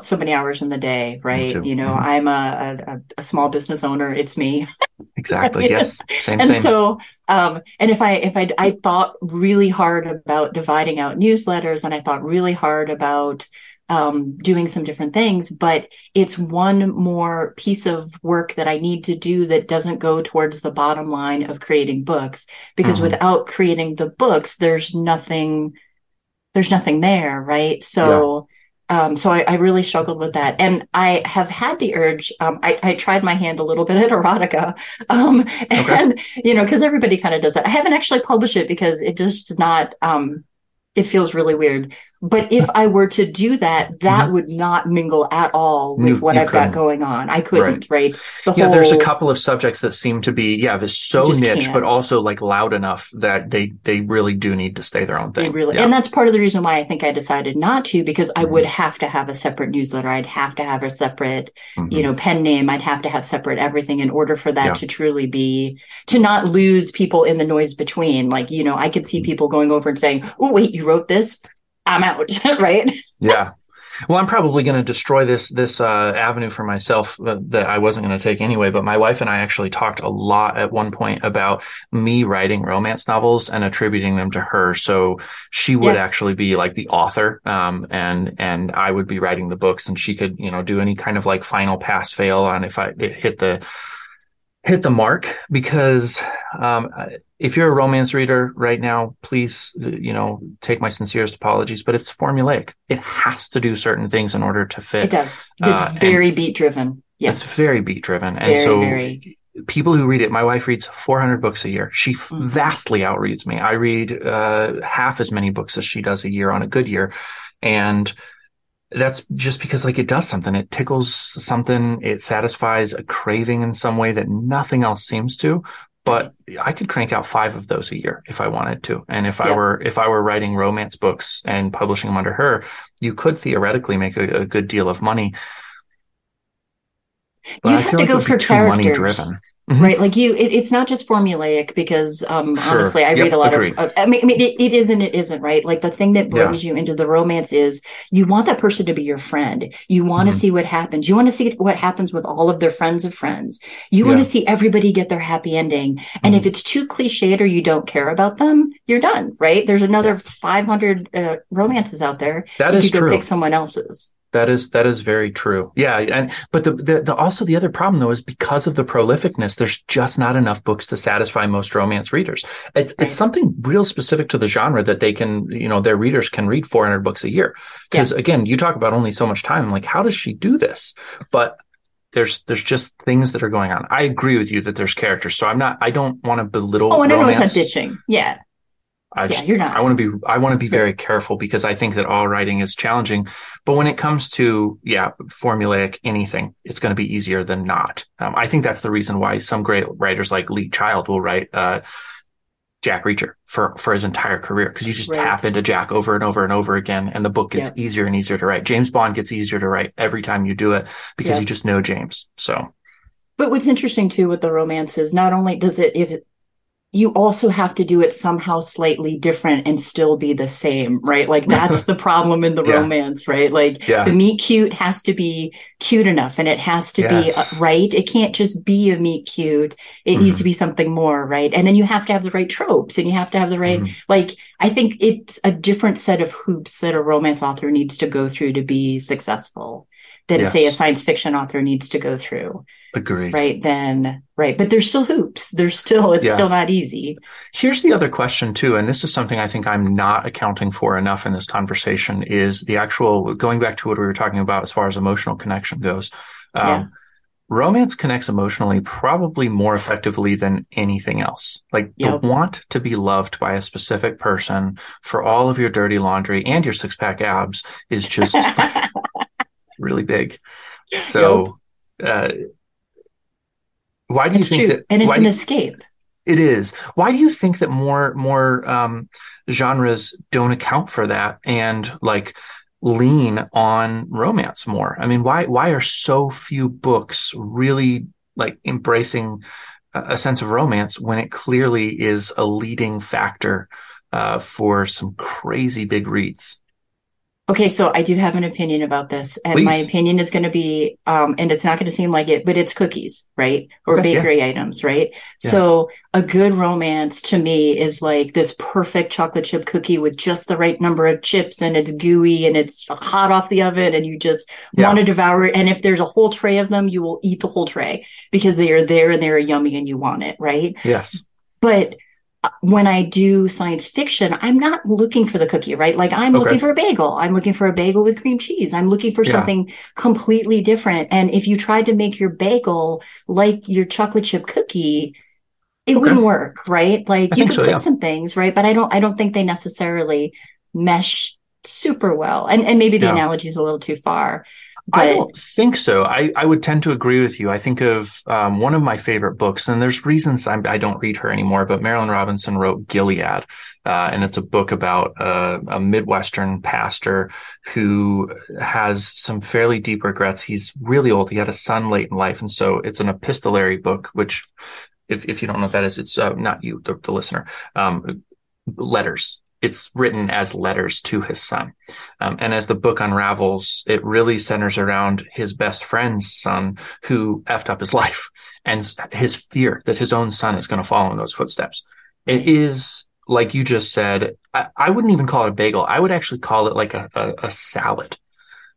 [SPEAKER 2] so many hours in the day right? you know mm-hmm. i'm a, a, a, small business owner. It's me.
[SPEAKER 1] Exactly. Yes.
[SPEAKER 2] Same and same. so um and if i if i i thought really hard about dividing out newsletters and i thought really hard about um, doing some different things, but it's one more piece of work that I need to do that doesn't go towards the bottom line of creating books. Because mm-hmm. without creating the books, there's nothing, there's nothing there, right? So, yeah. um, so I, I, really struggled with that, and I have had the urge. Um, I, I, tried my hand a little bit at erotica, um, and okay. you know, because everybody kind of does that. I haven't actually published it because it just does not. Um, it feels really weird. But if I were to do that, that mm-hmm. would not mingle at all with you, what you I've couldn't. got going on. I couldn't, right? right?
[SPEAKER 1] The yeah, whole, there's a couple of subjects that seem to be, yeah, this so niche, can't. but also like loud enough that they they really do need to stay their own thing.
[SPEAKER 2] They really, yeah. and that's part of the reason why I think I decided not to, because I mm-hmm. would have to have a separate newsletter. I'd have to have a separate, mm-hmm. you know, pen name. I'd have to have separate everything in order for that yeah. to truly be to not lose people in the noise between. Like, you know, I could see mm-hmm. people going over and saying, "Oh, wait, you wrote this." I'm out, right?
[SPEAKER 1] yeah. Well, I'm probably going to destroy this this uh, avenue for myself uh, that I wasn't going to take anyway. But my wife and I actually talked a lot at one point about me writing romance novels and attributing them to her. So she would yeah. actually be like the author, um, and and I would be writing the books, and she could you know do any kind of like final pass fail on if I hit the hit the mark because um, if you're a romance reader right now, please, you know, take my sincerest apologies, but it's formulaic. It has to do certain things in order to fit.
[SPEAKER 2] It does. It's uh, very beat driven. Yes.
[SPEAKER 1] It's very beat driven. And very, so very. people who read it, my wife reads 400 books a year. She
[SPEAKER 2] Mhm.
[SPEAKER 1] vastly outreads me. I read uh, half as many books as she does a year on a good year. And that's just because like it does something. It tickles something. It satisfies a craving in some way that nothing else seems to. But I could crank out five of those a year if I wanted to. And if I were if I were writing romance books and publishing them under her, you could theoretically make a, a good deal of money. But
[SPEAKER 2] You'd
[SPEAKER 1] I
[SPEAKER 2] have to
[SPEAKER 1] like
[SPEAKER 2] go for
[SPEAKER 1] too money
[SPEAKER 2] characters.
[SPEAKER 1] driven. Mhm.
[SPEAKER 2] Right, like you, it, it's not just formulaic because, um,
[SPEAKER 1] Sure.
[SPEAKER 2] honestly, I
[SPEAKER 1] Yep,
[SPEAKER 2] read a lot
[SPEAKER 1] agreed.
[SPEAKER 2] of. Uh, I mean, I mean, it, it is and it isn't, right? Like the thing that
[SPEAKER 1] Yeah.
[SPEAKER 2] brings you into the romance is you want that person to be your friend. You want to
[SPEAKER 1] Mhm.
[SPEAKER 2] see what happens. You want to see what happens with all of their friends of friends. You want
[SPEAKER 1] Yeah.
[SPEAKER 2] to see everybody get their happy ending. And
[SPEAKER 1] Mhm.
[SPEAKER 2] if it's too cliched or you don't care about them, you're done, right? There's another 500 uh, romances out there.
[SPEAKER 1] That
[SPEAKER 2] you
[SPEAKER 1] is
[SPEAKER 2] could go
[SPEAKER 1] true.
[SPEAKER 2] pick someone else's.
[SPEAKER 1] That is that is very true. Yeah, and but the, the the also the other problem though is because of the prolificness, there's just not enough books to satisfy most romance readers. It's
[SPEAKER 2] Right.
[SPEAKER 1] it's something real specific to the genre that they can, you know, their readers can read 400 books a year. Because again, you talk about only so much time. I'm like, how does she do this? But there's there's just things that are going on. I agree with you that there's characters. So I'm not. I don't want to belittle.
[SPEAKER 2] Oh, and I know it's not ditching. Yeah.
[SPEAKER 1] I
[SPEAKER 2] Yeah,
[SPEAKER 1] just,
[SPEAKER 2] you're not.
[SPEAKER 1] I want to be I want to be very careful because I think that all writing is challenging. But when it comes to yeah, formulaic anything, it's going to be easier than not. Um, I think that's the reason why some great writers like Lee Child will write uh, Jack Reacher for for his entire career because you just
[SPEAKER 2] Right.
[SPEAKER 1] tap into Jack over and over and over again, and the book gets easier and easier to write. James Bond gets easier to write every time you do it because you just know James. So
[SPEAKER 2] But what's interesting too with the romance is not only does it if it, you also have to do it somehow slightly different and still be the same, right? Like that's the problem in the
[SPEAKER 1] Yeah.
[SPEAKER 2] romance, right? Like
[SPEAKER 1] Yeah.
[SPEAKER 2] the meet cute has to be cute enough and it has to be
[SPEAKER 1] Yes.
[SPEAKER 2] uh, right. It can't just be a meet cute. It needs to be something more, right? And then you have to have the right tropes and you have to have the right
[SPEAKER 1] Mhm.
[SPEAKER 2] like I think it's a different set of hoops that a romance author needs to go through to be successful than say a science fiction author needs to go through
[SPEAKER 1] agreed.
[SPEAKER 2] right then right but there's still hoops there's still it's
[SPEAKER 1] Yeah.
[SPEAKER 2] still not easy
[SPEAKER 1] Here's the other question too, and this is something I think I'm not accounting for enough in this conversation is the actual going back to what we were talking about as far as emotional connection goes. Um,
[SPEAKER 2] Yeah.
[SPEAKER 1] Romance connects emotionally probably more effectively than anything else. Like
[SPEAKER 2] Yep.
[SPEAKER 1] the want to be loved by a specific person for all of your dirty laundry and your six pack abs is just really big. So, uh, why do you think
[SPEAKER 2] true
[SPEAKER 1] that?
[SPEAKER 2] and it's an
[SPEAKER 1] you-
[SPEAKER 2] escape
[SPEAKER 1] it is. Why do you think that more more um, genres don't account for that and like lean on romance more? I mean, why why are so few books really like embracing a, a sense of romance when it clearly is a leading factor uh, for some crazy big reads?
[SPEAKER 2] Okay so i do have an opinion about this and my opinion is going to be um and it's not going to seem like it but it's cookies right or
[SPEAKER 1] Okay, yeah.
[SPEAKER 2] bakery items right
[SPEAKER 1] Yeah.
[SPEAKER 2] so a good romance to me is like this perfect chocolate chip cookie with just the right number of chips and it's gooey and it's hot off the oven and you just
[SPEAKER 1] Yeah.
[SPEAKER 2] want to devour it and if there's a whole tray of them you will eat the whole tray because they are there and they're yummy and you want it right
[SPEAKER 1] Yes.
[SPEAKER 2] but when I do science fiction, I'm not looking for the cookie, right? Like I'm
[SPEAKER 1] Okay.
[SPEAKER 2] looking for a bagel. I'm looking for a bagel with cream cheese. I'm looking for
[SPEAKER 1] Yeah.
[SPEAKER 2] something completely different. And if you tried to make your bagel like your chocolate chip cookie, it
[SPEAKER 1] Okay.
[SPEAKER 2] wouldn't work, right? Like
[SPEAKER 1] I
[SPEAKER 2] you could
[SPEAKER 1] so,
[SPEAKER 2] put
[SPEAKER 1] yeah.
[SPEAKER 2] some things, right? But I don't, I don't think they necessarily mesh super well. And, and maybe the
[SPEAKER 1] Yeah.
[SPEAKER 2] analogy is a little too far.
[SPEAKER 1] I don't think so. I, I would tend to agree with you. I think of um, one of my favorite books, and there's reasons I'm, I don't read her anymore, but Marilynne Robinson wrote Gilead, uh, and it's a book about uh, a Midwestern pastor who has some fairly deep regrets. He's really old. He had a son late in life, and so it's an epistolary book, which, if, if you don't know what that is, it's uh, not you, the, the listener, um, letters. It's written as letters to his son. Um, and as the book unravels, it really centers around his best friend's son who effed up his life and his fear that his own son is going to follow in those footsteps. It is, like you just said, I, I wouldn't even call it a bagel. I would actually call it like a, a, a salad.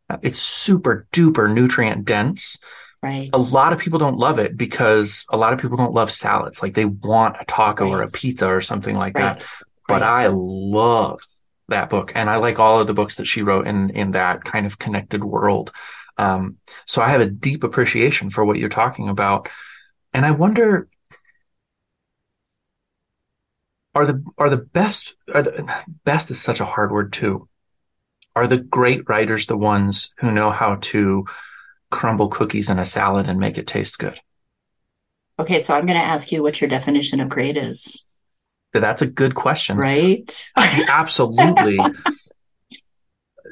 [SPEAKER 1] Uh, It's super duper nutrient dense.
[SPEAKER 2] right.
[SPEAKER 1] A lot of people don't love it because a lot of people don't love salads. Like they want a taco or a pizza or something like that
[SPEAKER 2] right.
[SPEAKER 1] But
[SPEAKER 2] right.
[SPEAKER 1] I love that book and I like all of the books that she wrote in in that kind of connected world. Um, so I have a deep appreciation for what you're talking about. And I wonder are the are the best are the best is such a hard word too. Are the great writers the ones who know how to crumble cookies in a salad and make it taste good?
[SPEAKER 2] Okay, so I'm going to ask you what your definition of great is.
[SPEAKER 1] That's a good question.
[SPEAKER 2] Right?
[SPEAKER 1] Absolutely.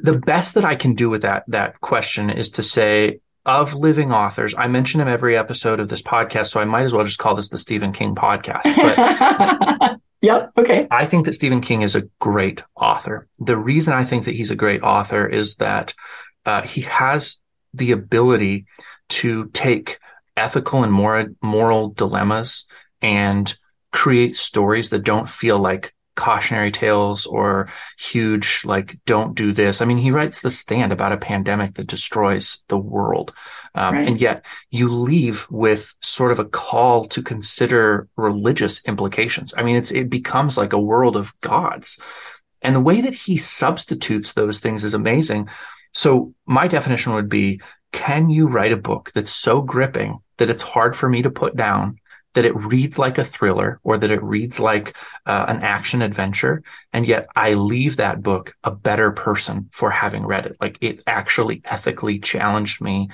[SPEAKER 1] the best that I can do with that that question is to say of living authors. I mention him every episode of this podcast, so I might as well just call this the Stephen King podcast.
[SPEAKER 2] But yep. Okay.
[SPEAKER 1] I think that Stephen King is a great author. The reason I think that he's a great author is that uh, he has the ability to take ethical and moral, moral dilemmas and create stories that don't feel like cautionary tales or huge like don't do this. I mean he writes the stand about a pandemic that destroys the world. Um, right. and yet you leave with sort of a call to consider religious implications. I mean it's it becomes like a world of gods. And the way that he substitutes those things is amazing. So my definition would be can you write a book that's so gripping that it's hard for me to put down that it reads like a thriller or that it reads like uh, an action adventure. And yet I leave that book a better person for having read it. Like it actually ethically challenged me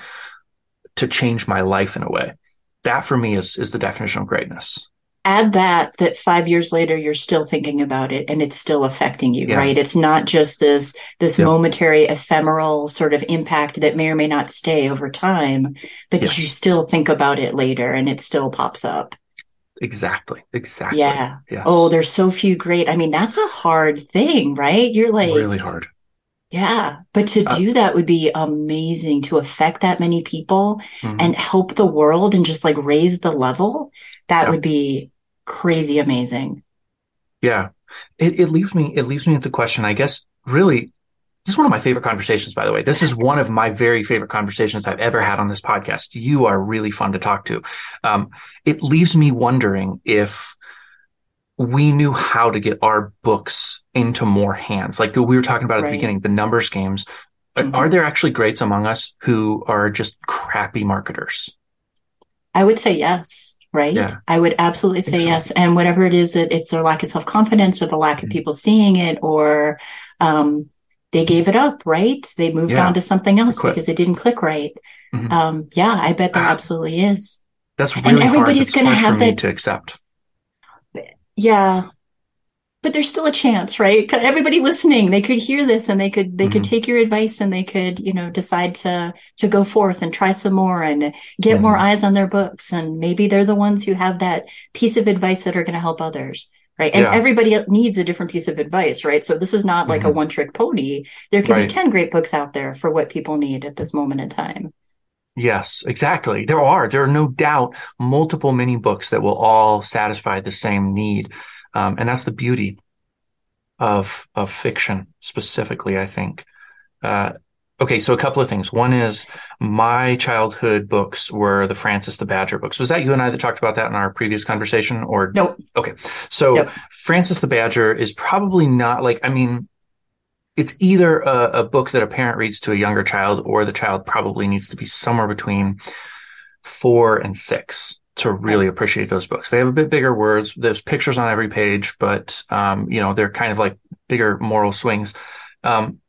[SPEAKER 1] to change my life in a way. That for me is, is the definition of greatness
[SPEAKER 2] add that that five years later you're still thinking about it and it's still affecting you yeah. right it's not just this this yeah. momentary ephemeral sort of impact that may or may not stay over time but yes. you still think about it later and it still pops up
[SPEAKER 1] exactly exactly
[SPEAKER 2] yeah yes. oh there's so few great i mean that's a hard thing right you're like
[SPEAKER 1] really hard
[SPEAKER 2] yeah, but to uh, do that would be amazing to affect that many people mm-hmm. and help the world and just like raise the level. That yeah. would be crazy amazing.
[SPEAKER 1] Yeah. It, it leaves me, it leaves me with the question, I guess, really, this is one of my favorite conversations, by the way. This is one of my very favorite conversations I've ever had on this podcast. You are really fun to talk to. Um, it leaves me wondering if we knew how to get our books into more hands. Like we were talking about at right. the beginning, the numbers games. Mm-hmm. Are there actually greats among us who are just crappy marketers?
[SPEAKER 2] I would say yes right? Yeah. I would absolutely say yes. And whatever it is that it's their lack of self confidence or the lack mm-hmm. of people seeing it or, um, they gave it up, right? They moved yeah. on to something else because it didn't click right. Mm-hmm. Um, yeah, I bet there uh, absolutely is.
[SPEAKER 1] That's really and everybody's going to have that to accept.
[SPEAKER 2] Yeah, but there's still a chance, right? Everybody listening, they could hear this and they could, they mm-hmm. could take your advice and they could, you know, decide to, to go forth and try some more and get mm-hmm. more eyes on their books. And maybe they're the ones who have that piece of advice that are going to help others. Right. And yeah. everybody needs a different piece of advice, right? So this is not like mm-hmm. a one trick pony. There could right. be 10 great books out there for what people need at this moment in time.
[SPEAKER 1] Yes, exactly. There are. There are no doubt multiple mini books that will all satisfy the same need. Um, and that's the beauty of of fiction specifically, I think. Uh, okay, so a couple of things. One is my childhood books were the Frances the Badger books. Was that you and I that talked about that in our previous conversation? Or
[SPEAKER 2] no?
[SPEAKER 1] Okay, so. Frances the Badger is probably not like. I mean, it's either a, a book that a parent reads to a younger child, or the child probably needs to be somewhere between four and six to really appreciate those books. They have a bit bigger words. There's pictures on every page, but um, you know they're kind of like bigger moral swings. Um,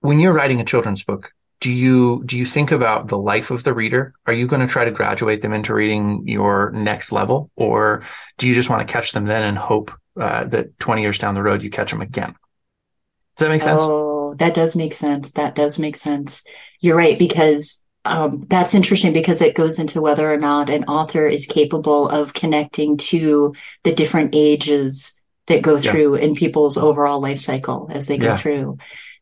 [SPEAKER 1] when you're writing a children's book, do you do you think about the life of the reader? Are you going to try to graduate them into reading your next level, or do you just want to catch them then and hope uh, that 20 years down the road you catch them again? Does that make sense?
[SPEAKER 2] Oh, that does make sense. That does make sense. You're right because um, that's interesting because it goes into whether or not an author is capable of connecting to the different ages that go through yeah. in people's overall life cycle as they go yeah. through.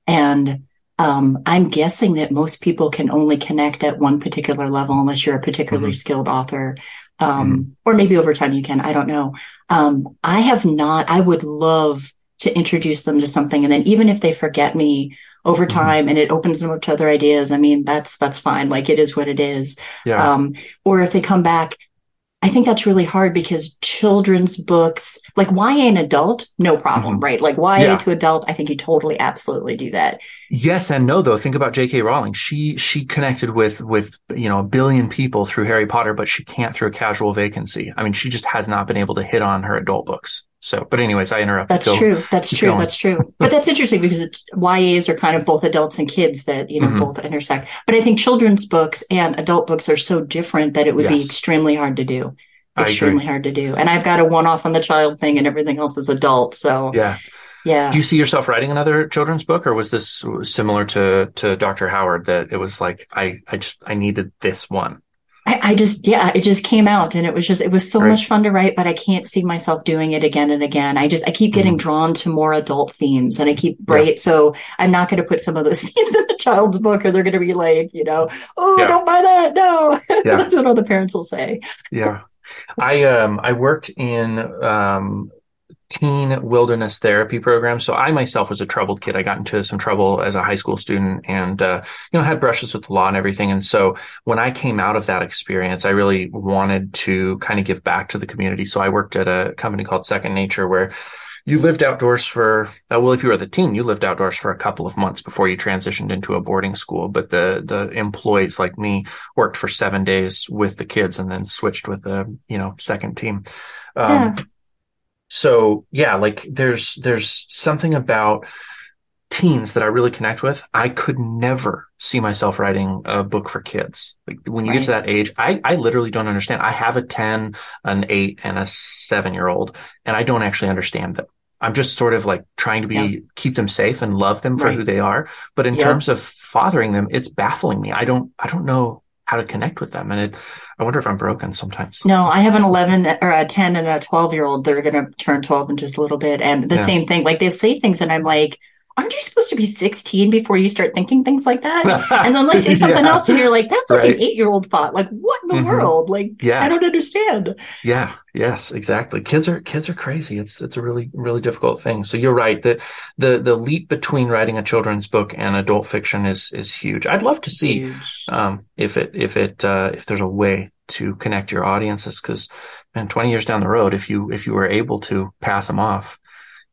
[SPEAKER 2] And um, I'm guessing that most people can only connect at one particular level unless you're a particularly mm-hmm. skilled author. Um, mm-hmm. or maybe over time you can, I don't know. Um, I have not, I would love to introduce them to something. And then even if they forget me over mm-hmm. time mm-hmm. and it opens them up to other ideas, I mean, that's, that's fine. Like it is what it is. Yeah. Um, or if they come back I think that's really hard because children's books, like YA and adult, no problem,
[SPEAKER 1] Mhm.
[SPEAKER 2] right? Like YA
[SPEAKER 1] Yeah.
[SPEAKER 2] to adult, I think you totally absolutely do that.
[SPEAKER 1] Yes and no though. Think about J.K. Rowling. She she connected with with you know a billion people through Harry Potter, but she can't through a casual vacancy. I mean, she just has not been able to hit on her adult books. So, but anyways, I interrupted.
[SPEAKER 2] That's
[SPEAKER 1] Go.
[SPEAKER 2] true. That's true.
[SPEAKER 1] going.
[SPEAKER 2] That's true. But that's interesting because it, YAs are kind of both adults and kids that, you know,
[SPEAKER 1] Mhm.
[SPEAKER 2] both intersect. But I think children's books and adult books are so different that it would be extremely hard to do. Extremely hard to do. And I've got a one off on the child thing and everything else is adult. So
[SPEAKER 1] Yeah.
[SPEAKER 2] yeah.
[SPEAKER 1] Do you see yourself writing another children's book, or was this similar to to Dr. Howard that it was like I I just I needed this one?
[SPEAKER 2] I, I just, yeah, it just came out and it was just, it was so
[SPEAKER 1] Right.
[SPEAKER 2] much fun to write, but I can't see myself doing it again and again. I just, I keep getting
[SPEAKER 1] Mhm.
[SPEAKER 2] drawn to more adult themes and I keep,
[SPEAKER 1] Yeah.
[SPEAKER 2] So I'm not going to put some of those themes in a child's book or they're going to be like, you know, oh,
[SPEAKER 1] Yeah.
[SPEAKER 2] don't buy that. No.
[SPEAKER 1] Yeah.
[SPEAKER 2] That's what all the parents will say.
[SPEAKER 1] Yeah. I um I worked in um teen wilderness therapy program. So I myself was a troubled kid. I got into some trouble as a high school student and uh you know had brushes with the law and everything. And so when I came out of that experience, I really wanted to kind of give back to the community. So I worked at a company called Second Nature where you lived outdoors for uh, well if you were the teen you lived outdoors for a couple of months before you transitioned into a boarding school but the the employees like me worked for seven days with the kids and then switched with the you know second team um,
[SPEAKER 2] Yeah.
[SPEAKER 1] So yeah like there's there's something about teens that i really connect with. I could never see myself writing a book for kids. Like when you get to that age i i literally don't understand. I have a 10 an 8 and a 7 year old and i don't actually understand them. I'm just sort of like trying to be
[SPEAKER 2] Yeah.
[SPEAKER 1] keep them safe and love them for
[SPEAKER 2] Right.
[SPEAKER 1] who they are. But in
[SPEAKER 2] Yep.
[SPEAKER 1] terms of fathering them it's baffling me. I don't i don't know how to connect with them and it i wonder if i'm broken sometimes
[SPEAKER 2] No, I have an 11 or a 10 and a 12 year old. They're going to turn 12 in just a little bit. And the
[SPEAKER 1] Yeah.
[SPEAKER 2] same thing, like they say things and I'm like, aren't you supposed to be 16 before you start thinking things like that? And then they say something
[SPEAKER 1] Yeah.
[SPEAKER 2] else and you're like, that's like
[SPEAKER 1] Right.
[SPEAKER 2] an eight year old thought. Like, what in the
[SPEAKER 1] Mhm.
[SPEAKER 2] world? Like,
[SPEAKER 1] Yeah.
[SPEAKER 2] I don't understand.
[SPEAKER 1] Yeah, yes, exactly. Kids are kids are crazy. It's it's a really really difficult thing. So you're right. The the the leap between writing a children's book and adult fiction is is huge. I'd love to see um if it if it uh if there's a way to connect your audiences because man 20 years down the road if you if you were able to pass them off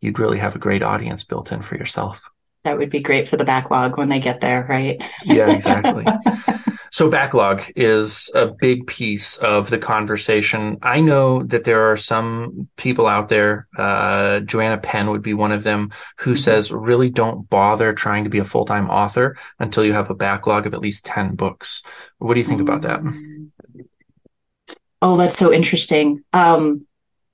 [SPEAKER 1] you'd really have a great audience built in for yourself
[SPEAKER 2] That would be great for the backlog when they get there, right?
[SPEAKER 1] yeah exactly so backlog is a big piece of the conversation i know that there are some people out there uh, joanna penn would be one of them who
[SPEAKER 2] Mhm.
[SPEAKER 1] says really don't bother trying to be a full-time author until you have a backlog of at least 10 books what do you think about that
[SPEAKER 2] Oh, that's so interesting. Um,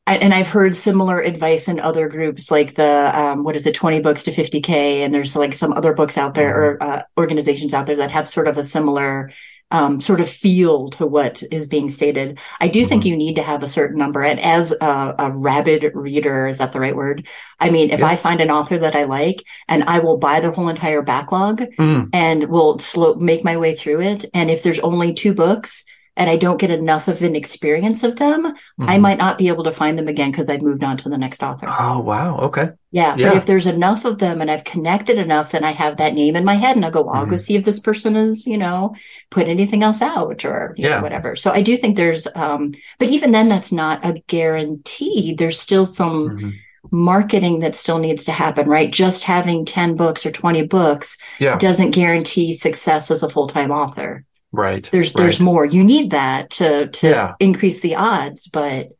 [SPEAKER 2] and I've heard similar advice in other groups, like the um, what is it, twenty books to fifty k, and there's like some other books out there or uh, organizations out there that have sort of a similar um, sort of feel to what is being stated. I do think
[SPEAKER 1] Mhm.
[SPEAKER 2] you need to have a certain number, and as a, a rabid reader, is that the right word? I mean, if
[SPEAKER 1] Yeah.
[SPEAKER 2] I find an author that I like, and I will buy their whole entire backlog,
[SPEAKER 1] Mm,
[SPEAKER 2] and will slow make my way through it. And if there's only two books and I don't get enough of an experience of them, I
[SPEAKER 1] mhm.
[SPEAKER 2] might not be able to find them again because I've moved on to the next author.
[SPEAKER 1] oh wow okay
[SPEAKER 2] Yeah,
[SPEAKER 1] yeah.
[SPEAKER 2] but if there's enough of them and I've connected enough, then I have that name in my head and I go, I'll go
[SPEAKER 1] Mhm.
[SPEAKER 2] see if this person is, you know, put anything else out or you know,
[SPEAKER 1] Yeah.
[SPEAKER 2] whatever. So I do think there's, um, but even then, that's not a guarantee. There's still some
[SPEAKER 1] Mhm.
[SPEAKER 2] marketing that still needs to happen, right? Just having 10 books or 20 books
[SPEAKER 1] yeah
[SPEAKER 2] doesn't guarantee success as a full-time author.
[SPEAKER 1] Right
[SPEAKER 2] There's there's more. You need that to to
[SPEAKER 1] Yeah.
[SPEAKER 2] increase the odds, but it's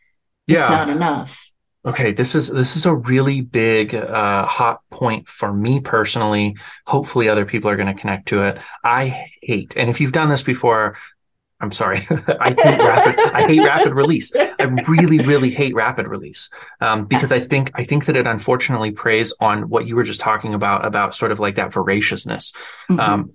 [SPEAKER 1] yeah
[SPEAKER 2] not enough.
[SPEAKER 1] Okay, this is this is a really big uh, hot point for me personally. Hopefully, other people are going to connect to it. I hate, and if you've done this before, I'm sorry. I hate rapid. I hate rapid release. I really, really hate rapid release um, because I think I think that it unfortunately preys on what you were just talking about about sort of like that voraciousness.
[SPEAKER 2] Mhm.
[SPEAKER 1] Um,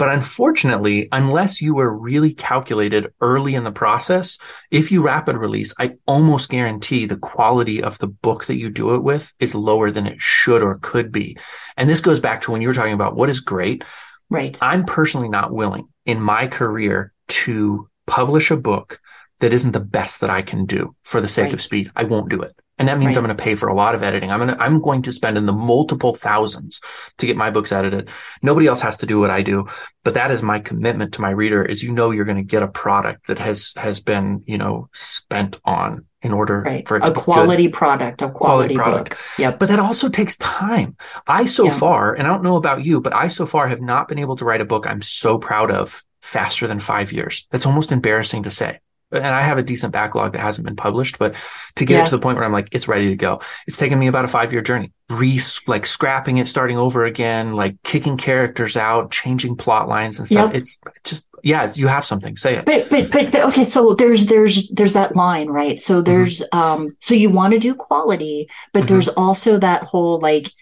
[SPEAKER 1] but unfortunately, unless you were really calculated early in the process, if you rapid release, I almost guarantee the quality of the book that you do it with is lower than it should or could be. And this goes back to when you were talking about what is great.
[SPEAKER 2] right.
[SPEAKER 1] I'm personally not willing in my career to publish a book that isn't the best that I can do for the sake
[SPEAKER 2] Right.
[SPEAKER 1] of speed. I won't do it. And that means
[SPEAKER 2] Right.
[SPEAKER 1] I'm going to pay for a lot of editing. I'm going to, I'm going to spend in the multiple thousands to get my books edited. Nobody else has to do what I do, but that is my commitment to my reader is you know you're going to get a product that has has been, you know, spent on in order
[SPEAKER 2] Right.
[SPEAKER 1] for it to
[SPEAKER 2] A quality product, a quality,
[SPEAKER 1] Quality product.
[SPEAKER 2] book. Yep.
[SPEAKER 1] But that also takes time. I so
[SPEAKER 2] Yeah.
[SPEAKER 1] far, and I don't know about you, but I so far have not been able to write a book I'm so proud of faster than five years. That's almost embarrassing to say. And I have a decent backlog that hasn't been published, but to get
[SPEAKER 2] Yeah.
[SPEAKER 1] it to the point where I'm like, it's ready to go. It's taken me about a five year journey, re like scrapping it, starting over again, like kicking characters out, changing plot lines and stuff.
[SPEAKER 2] Yep.
[SPEAKER 1] It's just, yeah, you have something. Say it.
[SPEAKER 2] But, but but but okay, so there's there's there's that line, right?
[SPEAKER 1] Mm-hmm.
[SPEAKER 2] So there's um so you want to do quality, but
[SPEAKER 1] Mhm.
[SPEAKER 2] there's also that whole like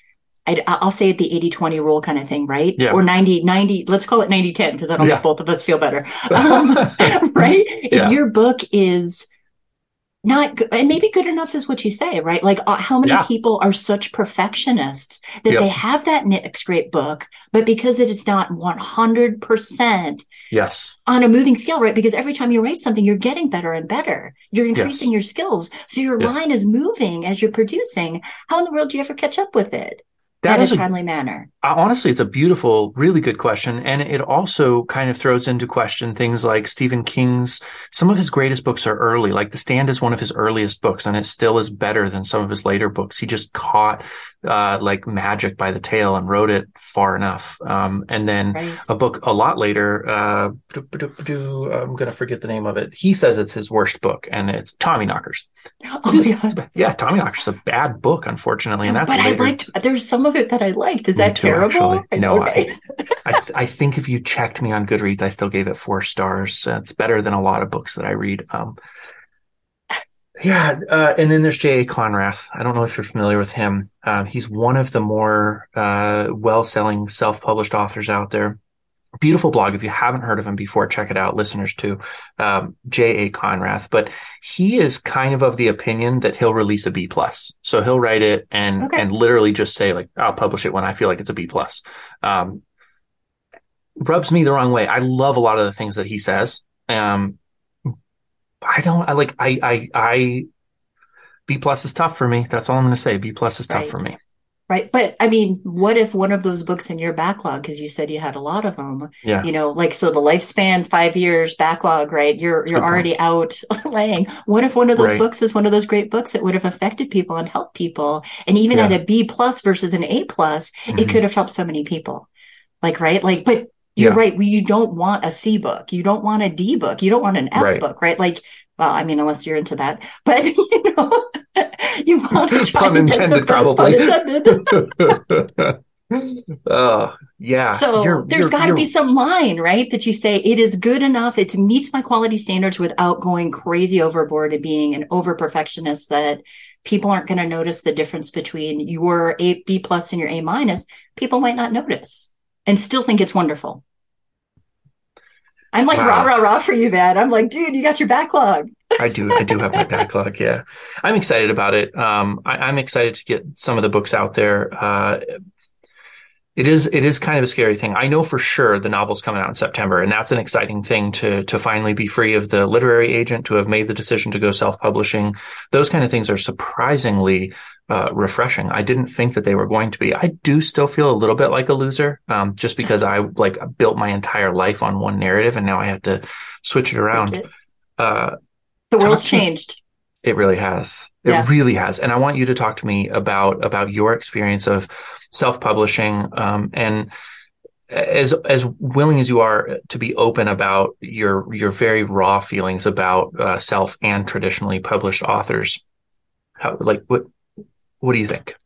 [SPEAKER 2] I, I'll say it the 80 20 rule kind of thing, right?
[SPEAKER 1] Yeah.
[SPEAKER 2] Or 90 90, let's call it 90 10 because I don't
[SPEAKER 1] Yeah.
[SPEAKER 2] think both of us feel better. Um, right?
[SPEAKER 1] Yeah.
[SPEAKER 2] If your book is not good, and maybe good enough is what you say, right? Like, uh, how many
[SPEAKER 1] Yeah.
[SPEAKER 2] people are such perfectionists that
[SPEAKER 1] Yep.
[SPEAKER 2] they have that next great book, but because it is not 100%
[SPEAKER 1] Yes.
[SPEAKER 2] on a moving scale, right? Because every time you write something, you're getting better and better. You're increasing
[SPEAKER 1] Yes.
[SPEAKER 2] your skills. So your
[SPEAKER 1] Yeah.
[SPEAKER 2] line is moving as you're producing. How in the world do you ever catch up with it
[SPEAKER 1] That
[SPEAKER 2] in
[SPEAKER 1] is
[SPEAKER 2] a
[SPEAKER 1] a
[SPEAKER 2] timely manner?
[SPEAKER 1] Uh, honestly, it's a beautiful, really good question. And it also kind of throws into question things like Stephen King's, some of his greatest books are early. Like The Stand is one of his earliest books, and it still is better than some of his later books. He just caught, uh, like magic by the tail and wrote it far enough. Um, and then
[SPEAKER 2] Right.
[SPEAKER 1] a book a lot later, uh, I'm going to forget the name of it. He says it's his worst book, and it's Tommyknockers.
[SPEAKER 2] Oh,
[SPEAKER 1] It's-
[SPEAKER 2] yeah.
[SPEAKER 1] it's yeah, Tommyknockers is a bad book, unfortunately. And that's
[SPEAKER 2] but I liked, there's some of it that I liked. Is that
[SPEAKER 1] too,
[SPEAKER 2] terrible?
[SPEAKER 1] actually. No,
[SPEAKER 2] okay.
[SPEAKER 1] I, I think if you checked me on Goodreads, I still gave it four stars. It's better than a lot of books that I read. Um, yeah, uh, and then there's J.A. Konrath. I don't know if you're familiar with him. Um, he's one of the more uh, well-selling self-published authors out there. Beautiful blog. If you haven't heard of him before, check it out, listeners too. Um, J.A. Konrath, but he is kind of of the opinion that he'll release a B plus. So he'll write it and
[SPEAKER 2] Okay.
[SPEAKER 1] and literally just say like, I'll publish it when I feel like it's a B plus. Um, rubs me the wrong way. I love a lot of the things that he says. Um, I don't. I like. I. I. I. B plus is tough for me. That's all I'm going to say. B plus is tough
[SPEAKER 2] Right.
[SPEAKER 1] for me.
[SPEAKER 2] Right. But I mean, what if one of those books in your backlog, because you said you had a lot of them,
[SPEAKER 1] Yeah.
[SPEAKER 2] you know, like so the lifespan, five years backlog, right? You're
[SPEAKER 1] That's
[SPEAKER 2] you're
[SPEAKER 1] good point.
[SPEAKER 2] already out laying. What if one of those
[SPEAKER 1] Right.
[SPEAKER 2] books is one of those great books that would have affected people and helped people? And even at a B plus versus an A plus,
[SPEAKER 1] Mhm.
[SPEAKER 2] it could have helped so many people. Like, right? Like, but you're
[SPEAKER 1] Yeah.
[SPEAKER 2] right. We, you don't want a C book. You don't want a D book. You don't want an F
[SPEAKER 1] Right.
[SPEAKER 2] book, right? Like, well, I mean, unless you're into that, but you know, you want to try
[SPEAKER 1] Pun intended, probably.
[SPEAKER 2] pun intended.
[SPEAKER 1] oh yeah.
[SPEAKER 2] So
[SPEAKER 1] You're-
[SPEAKER 2] there's got to be some line, right? That you say it is good enough. It meets my quality standards without going crazy overboard and being an over perfectionist that people aren't going to notice the difference between your A, B plus and your A minus. People might not notice and still think it's wonderful. I'm like
[SPEAKER 1] Wow.
[SPEAKER 2] rah, rah, rah for you, man. I'm like, dude, you got your backlog.
[SPEAKER 1] I do. I do have my backlog. Yeah, I'm excited about it. Um, I, I'm excited to get some of the books out there. Uh, it is. It is kind of a scary thing. I know for sure the novel's coming out in September, and that's an exciting thing to to finally be free of the literary agent, to have made the decision to go self publishing. Those kind of things are surprisingly uh, refreshing. I didn't think that they were going to be. I do still feel a little bit like a loser, um, just because I like built my entire life on one narrative, and now I have to switch it around.
[SPEAKER 2] It.
[SPEAKER 1] Uh,
[SPEAKER 2] The world's changed.
[SPEAKER 1] it really has. It
[SPEAKER 2] Yeah.
[SPEAKER 1] really has. And I want you to talk to me about about your experience of self-publishing um, and as as willing as you are to be open about your your very raw feelings about uh, self and traditionally published authors. How like what what do you think?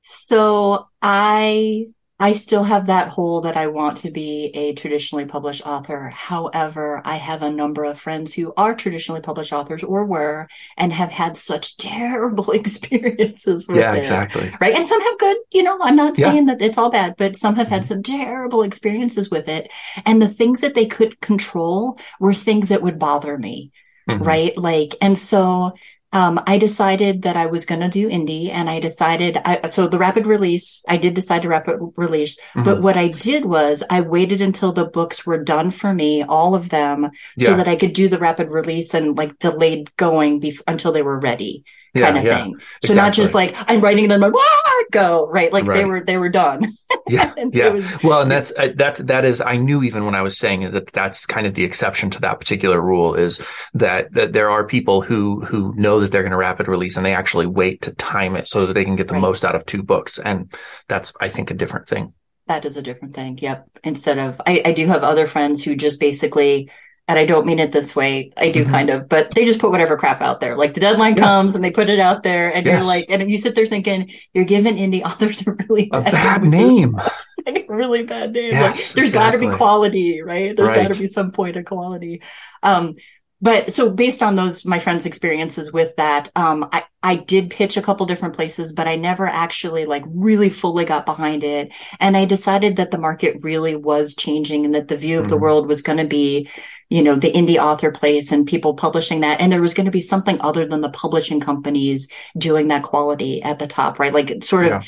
[SPEAKER 2] So I I still have that hole that I want to be a traditionally published author. However, I have a number of friends who are traditionally published authors or were and have had such terrible experiences with
[SPEAKER 1] yeah,
[SPEAKER 2] it.
[SPEAKER 1] exactly.
[SPEAKER 2] Right. And some have good, you know, I'm not
[SPEAKER 1] Yeah.
[SPEAKER 2] saying that it's all bad, but some have had
[SPEAKER 1] Mhm.
[SPEAKER 2] some terrible experiences with it. And the things that they could control were things that would bother me
[SPEAKER 1] Mhm.
[SPEAKER 2] right? Like, and so um, I decided that I was going to do indie, and I decided I so the rapid release. I did decide to rapid release, but
[SPEAKER 1] Mhm.
[SPEAKER 2] what I did was I waited until the books were done for me, all of them, so that I could do the rapid release and like delayed going bef- until they were ready.
[SPEAKER 1] Yeah,
[SPEAKER 2] kind of
[SPEAKER 1] yeah,
[SPEAKER 2] thing. So not just like I'm writing them, like, "Wah, go right. Like they were they were done.
[SPEAKER 1] Yeah, yeah.
[SPEAKER 2] was-
[SPEAKER 1] Well, and that's uh, that's that is. I knew even when I was saying it that that's kind of the exception to that particular rule is that that there are people who who know that they're going to rapid release and they actually wait to time it so that they can get the
[SPEAKER 2] Right.
[SPEAKER 1] most out of two books, and that's I think a different thing.
[SPEAKER 2] That is a different thing. Yep. Instead of, I, I do have other friends who just basically, and I don't mean it this way, I do
[SPEAKER 1] Mhm.
[SPEAKER 2] kind of, but they just put whatever crap out there. Like the deadline
[SPEAKER 1] Yeah.
[SPEAKER 2] comes and they put it out there, and you're like, and you sit there thinking, you're giving indie authors a really
[SPEAKER 1] A
[SPEAKER 2] bad,
[SPEAKER 1] bad name.
[SPEAKER 2] like a really bad name.
[SPEAKER 1] Yes,
[SPEAKER 2] like there's got to be quality, right? There's got to be some point of quality. Um, but so based on those, my friends' experiences with that, um, I, I did pitch a couple different places, but I never actually like really fully got behind it. And I decided that the market really was changing and that the view of the
[SPEAKER 1] Mhm.
[SPEAKER 2] world was going to be, you know, the indie author place and people publishing that. And there was going to be something other than the publishing companies doing that quality at the top, right? Like sort of
[SPEAKER 1] Yeah.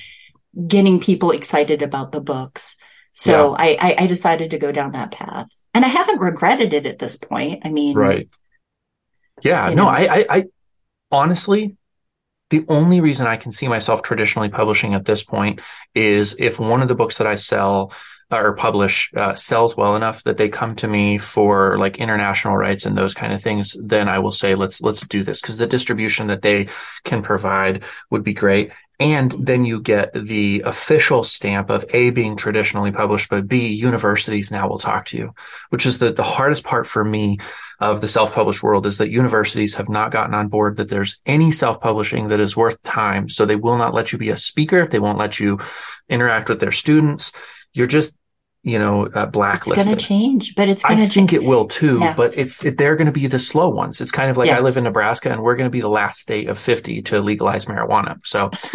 [SPEAKER 2] getting people excited about the books. So I, I, I decided to go down that path and I haven't regretted it at this point. I mean,
[SPEAKER 1] Right. Yeah.
[SPEAKER 2] You
[SPEAKER 1] No. I, I, I honestly, the only reason I can see myself traditionally publishing at this point is if one of the books that I sell or publish uh, sells well enough that they come to me for like international rights and those kind of things, then I will say let's let's do this because the distribution that they can provide would be great. And then you get the official stamp of A being traditionally published, but B universities now will talk to you, which is the, the hardest part for me of the self-published world is that universities have not gotten on board that there's any self-publishing that is worth time. So they will not let you be a speaker. They won't let you interact with their students. You're just, you know, uh,
[SPEAKER 2] it's going to change, but it's going to change.
[SPEAKER 1] I think
[SPEAKER 2] change.
[SPEAKER 1] it will too,
[SPEAKER 2] Yeah.
[SPEAKER 1] but it's it, they're going to be the slow ones. It's kind of like I live in Nebraska, and we're going to be the last state of fifty to legalize marijuana. So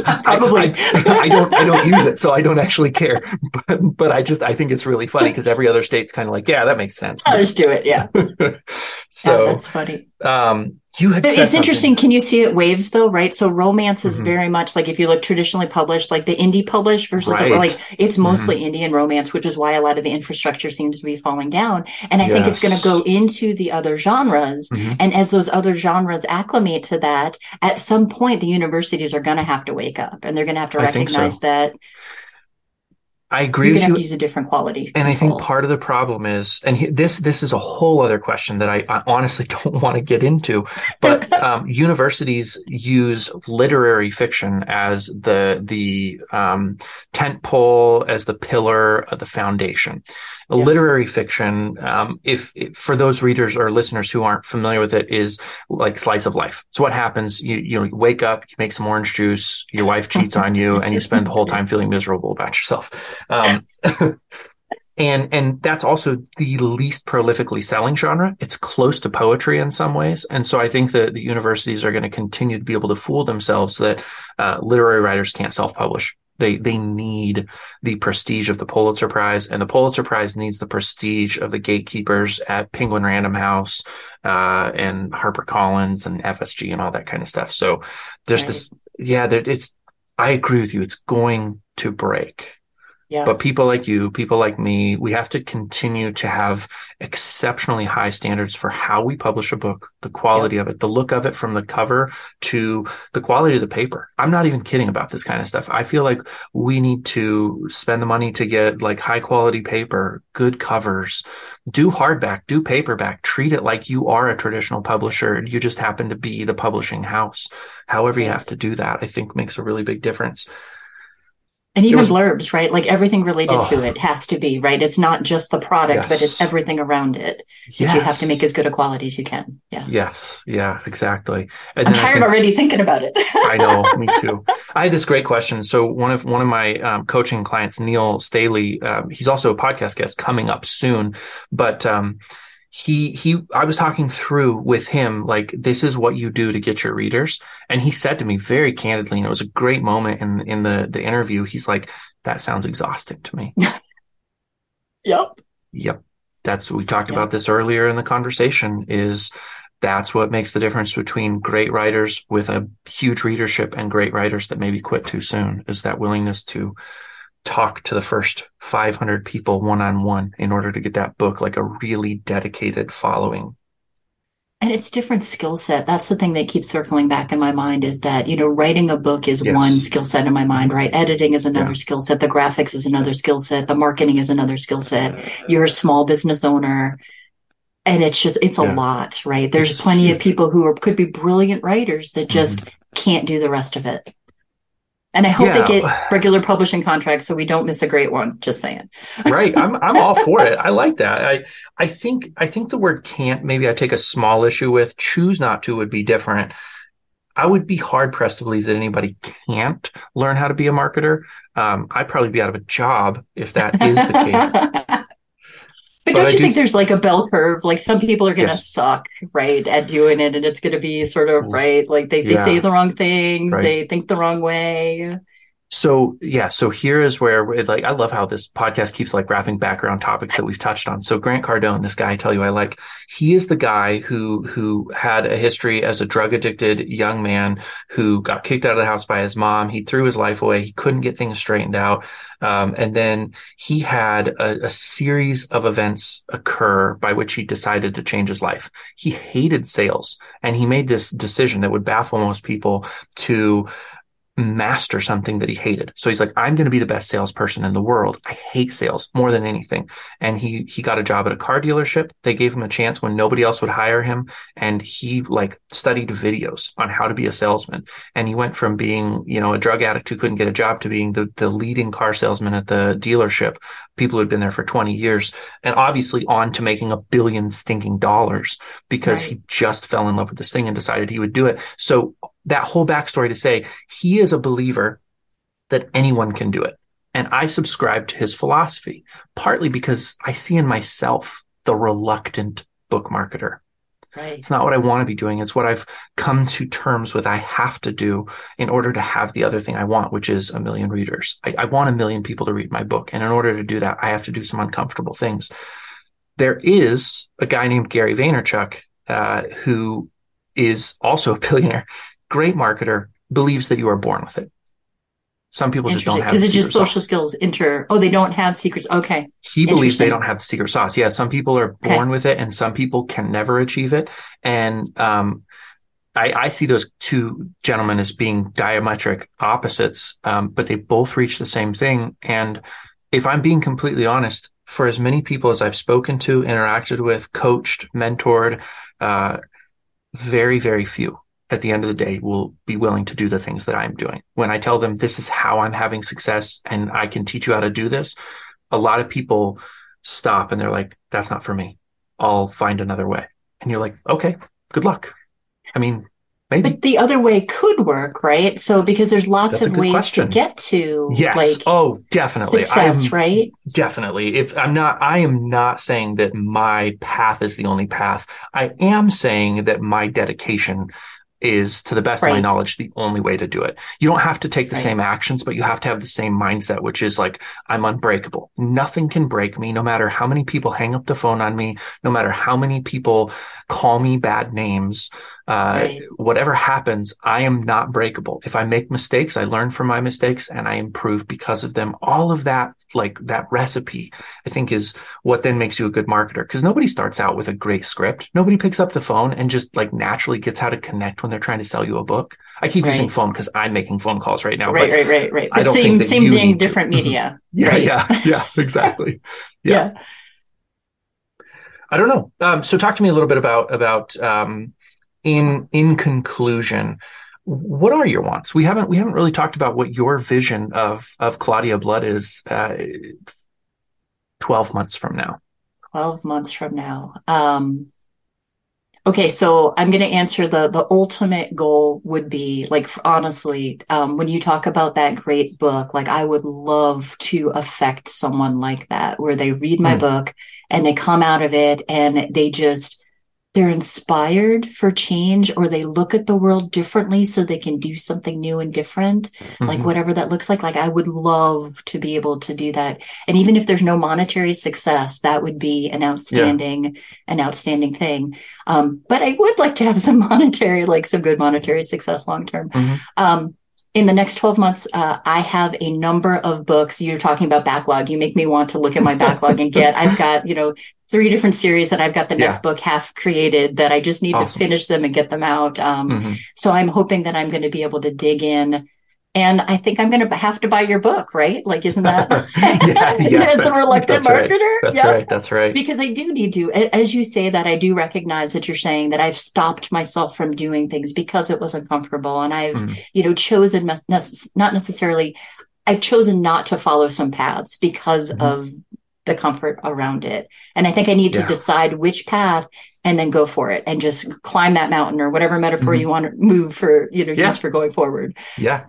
[SPEAKER 2] Probably.
[SPEAKER 1] I, don't I don't use it, so I don't actually care. But but I just I think it's really funny because every other state's kind of like, yeah, that makes sense.
[SPEAKER 2] I'll just do it. Yeah. yeah
[SPEAKER 1] so
[SPEAKER 2] that's funny.
[SPEAKER 1] um, you had
[SPEAKER 2] But
[SPEAKER 1] said
[SPEAKER 2] it's interesting. Can you see it waves though, right? So romance is
[SPEAKER 1] Mhm.
[SPEAKER 2] very much like if you look traditionally published, like the indie published versus
[SPEAKER 1] Right. Mm-hmm.
[SPEAKER 2] like it's mostly indie and romance, which is why a lot of the infrastructure seems to be falling down. And I think it's going to go into the other genres.
[SPEAKER 1] Mhm.
[SPEAKER 2] And as those other genres acclimate to that, at some point the universities are going to have to wake up and they're going to have to
[SPEAKER 1] think so.
[SPEAKER 2] recognize that
[SPEAKER 1] I agree
[SPEAKER 2] you're
[SPEAKER 1] with
[SPEAKER 2] going to
[SPEAKER 1] you.
[SPEAKER 2] have to use a different quality.
[SPEAKER 1] And I think part of the problem is, and he, this this is a whole other question that I, I honestly don't want to get into, but um, universities use literary fiction as the the um, tent pole, as the pillar of the foundation.
[SPEAKER 2] Yeah.
[SPEAKER 1] Literary fiction, um, if, if for those readers or listeners who aren't familiar with it, is like slice of life. So what happens? You you, know, you wake up, you make some orange juice, your wife cheats on you, and you spend the whole time feeling miserable about yourself. Um, and and that's also the least prolifically selling genre. It's close to poetry in some ways, and so I think that the universities are going to continue to be able to fool themselves that uh, literary writers can't self-publish. They they need the prestige of the Pulitzer Prize, and the Pulitzer Prize needs the prestige of the gatekeepers at Penguin Random House uh, and HarperCollins and FSG and all that kind of stuff. So there's
[SPEAKER 2] Right.
[SPEAKER 1] this, yeah, there, it's. I agree with you. It's going to break.
[SPEAKER 2] Yeah.
[SPEAKER 1] But people like you, people like me, we have to continue to have exceptionally high standards for how we publish a book, the quality of it, the look of it from the cover to the quality of the paper. I'm not even kidding about this kind of stuff. I feel like we need to spend the money to get like high quality paper, good covers, do hardback, do paperback, treat it like you are a traditional publisher. You just happen to be the publishing house. However you have to do that, I think makes a really big difference.
[SPEAKER 2] And even
[SPEAKER 1] was-
[SPEAKER 2] blurbs, right? Like everything related
[SPEAKER 1] Oh.
[SPEAKER 2] to it has to be, right? It's not just the product, but it's everything around it that you have to make as good a quality as you can. Yeah.
[SPEAKER 1] Yes, yeah, exactly. And
[SPEAKER 2] I'm tired
[SPEAKER 1] think-
[SPEAKER 2] already thinking about it.
[SPEAKER 1] I know, me too. I had this great question. So one of one of my um, coaching clients, Neil Staley, um, he's also a podcast guest coming up soon. But um, he he, I was talking through with him like this is what you do to get your readers, and he said to me very candidly, and it was a great moment in in the the interview. He's like, "That sounds exhausting to me."
[SPEAKER 2] yep.
[SPEAKER 1] Yep. That's we talked
[SPEAKER 2] Yeah.
[SPEAKER 1] about this earlier in the conversation is that's what makes the difference between great writers with a huge readership and great writers that maybe quit too soon is that willingness to talk to the first 500 people one on one in order to get that book like a really dedicated following.
[SPEAKER 2] And it's different skill set. That's the thing that keeps circling back in my mind is that, you know, writing a book is
[SPEAKER 1] Yes.
[SPEAKER 2] one skill set in my mind, right? Editing is another
[SPEAKER 1] Yeah.
[SPEAKER 2] skill set. The graphics is another skill set. The marketing is another skill set. You're a small business owner. And it's just, it's a lot, right? There's
[SPEAKER 1] It's
[SPEAKER 2] plenty of people who are, could be brilliant writers that just mm-hmm. can't do the rest of it. And I hope
[SPEAKER 1] Yeah.
[SPEAKER 2] they get regular publishing contracts so we don't miss a great one. Just saying.
[SPEAKER 1] right i'm i'm all for it i like that i i think i think the word can't maybe i take a small issue with choose not to would be different i would be hard pressed to believe that anybody can't learn how to be a marketer um, i'd probably be out of a job if that is the case
[SPEAKER 2] But,
[SPEAKER 1] But
[SPEAKER 2] don't
[SPEAKER 1] I
[SPEAKER 2] you
[SPEAKER 1] do-
[SPEAKER 2] think there's like a bell curve? Like some people are going to
[SPEAKER 1] Yes.
[SPEAKER 2] suck, right, at doing it, and it's going to be sort of mm. right. Like they, they
[SPEAKER 1] Yeah.
[SPEAKER 2] say the wrong things,
[SPEAKER 1] Right.
[SPEAKER 2] they think the wrong way.
[SPEAKER 1] So yeah, so here is where it, like I love how this podcast keeps like wrapping background topics that we've touched on. So Grant Cardone, this guy I tell you I like, he is the guy who who had a history as a drug addicted young man who got kicked out of the house by his mom. He threw his life away. He couldn't get things straightened out, um, and then he had a, a series of events occur by which he decided to change his life. He hated sales, and he made this decision that would baffle most people to master something that he hated. So he's like, I'm going to be the best salesperson in the world. I hate sales more than anything. And he, he got a job at a car dealership. They gave him a chance when nobody else would hire him. And he like studied videos on how to be a salesman. And he went from being, you know, a drug addict who couldn't get a job to being the, the leading car salesman at the dealership. People who had been there for 20 years and obviously on to making a billion stinking dollars because
[SPEAKER 2] Right.
[SPEAKER 1] he just fell in love with this thing and decided he would do it. So that whole backstory to say he is a believer that anyone can do it. And I subscribe to his philosophy, partly because I see in myself the reluctant book marketer.
[SPEAKER 2] Right.
[SPEAKER 1] It's not what I want to be doing. It's what I've come to terms with I have to do in order to have the other thing I want, which is a million readers. I, I want a million people to read my book. And in order to do that, I have to do some uncomfortable things. There is a guy named Gary Vaynerchuk uh, who is also a billionaire, great marketer, believes that you are born with it. Some people just don't have
[SPEAKER 2] because it's just social
[SPEAKER 1] sauce.
[SPEAKER 2] skills. Inter. Oh, they don't have secrets. Okay.
[SPEAKER 1] He believes they don't have the secret sauce. Yeah, some people are
[SPEAKER 2] Okay.
[SPEAKER 1] born with it, and some people can never achieve it. And um, I, I see those two gentlemen as being diametric opposites, um, but they both reach the same thing. And if I'm being completely honest, for as many people as I've spoken to, interacted with, coached, mentored, uh, very, very few at the end of the day will be willing to do the things that I'm doing. When I tell them this is how I'm having success and I can teach you how to do this, a lot of people stop and they're like, that's not for me. I'll find another way. And you're like, okay, good luck. I mean, maybe.
[SPEAKER 2] But the other way could work, right? So because there's lots
[SPEAKER 1] That's
[SPEAKER 2] of ways
[SPEAKER 1] question.
[SPEAKER 2] to get to
[SPEAKER 1] Yes.
[SPEAKER 2] like
[SPEAKER 1] oh, definitely.
[SPEAKER 2] success,
[SPEAKER 1] I'm-
[SPEAKER 2] right?
[SPEAKER 1] Definitely. If I'm not, I am not saying that my path is the only path. I am saying that my dedication is, to the best of my knowledge, the only way to do it. You don't have to take the
[SPEAKER 2] Right.
[SPEAKER 1] same actions, but you have to have the same mindset, which is like, I'm unbreakable. Nothing can break me, no matter how many people hang up the phone on me, no matter how many people call me bad names. Uh,
[SPEAKER 2] Right.
[SPEAKER 1] whatever happens, I am not breakable. If I make mistakes, I learn from my mistakes and I improve because of them. All of that, like that recipe, I think is what then makes you a good marketer. Cause nobody starts out with a great script. Nobody picks up the phone and just like naturally gets how to connect when they're trying to sell you a book. I keep using phone because I'm making phone calls right now.
[SPEAKER 2] right,
[SPEAKER 1] but
[SPEAKER 2] right, right, right.
[SPEAKER 1] I don't
[SPEAKER 2] same, same thing,
[SPEAKER 1] to.
[SPEAKER 2] different
[SPEAKER 1] Mhm.
[SPEAKER 2] media.
[SPEAKER 1] yeah,
[SPEAKER 2] right.
[SPEAKER 1] yeah, yeah, exactly.
[SPEAKER 2] yeah.
[SPEAKER 1] I don't know. Um, so talk to me a little bit about about um, in in conclusion, what are your wants? We haven't we haven't really talked about what your vision of of Claudia Blood is uh, twelve months from now.
[SPEAKER 2] 12 months from now. Um, okay, so I'm going to answer the the ultimate goal would be like honestly, um, when you talk about that great book, like I would love to affect someone like that where they read my
[SPEAKER 1] Hmm.
[SPEAKER 2] book and they come out of it and they just they're inspired for change or they look at the world differently so they can do something new and different like
[SPEAKER 1] Mhm.
[SPEAKER 2] whatever that looks like like i would love to be able to do that and even if there's no monetary success that would be an outstanding an outstanding thing um, but i would like to have some monetary like some good monetary success long term
[SPEAKER 1] Mhm.
[SPEAKER 2] um, in the next 12 months, uh, I have a number of books. You're talking about backlog. You make me want to look at my backlog and get, I've got, you know, three different series that I've got the next yeah. book half created that I just need awesome. to finish them and get them out. Um, mm-hmm. So I'm hoping that I'm going to be able to dig in and I think I'm going to have to buy your book, right? Like, isn't that
[SPEAKER 1] yeah, yes,
[SPEAKER 2] the reluctant
[SPEAKER 1] that's
[SPEAKER 2] marketer?
[SPEAKER 1] Right. That's yep. right. That's right.
[SPEAKER 2] Because I do need to, as you say that, I do recognize that you're saying that I've stopped myself from doing things because it was uncomfortable, and I've, mm. you know, chosen not necessarily, I've chosen not to follow some paths because mm. of the comfort around it. And I think I need to yeah. decide which path and then go for it and just climb that mountain or whatever metaphor mm-hmm. you want to move for, you know, yeah. use for going forward.
[SPEAKER 1] Yeah.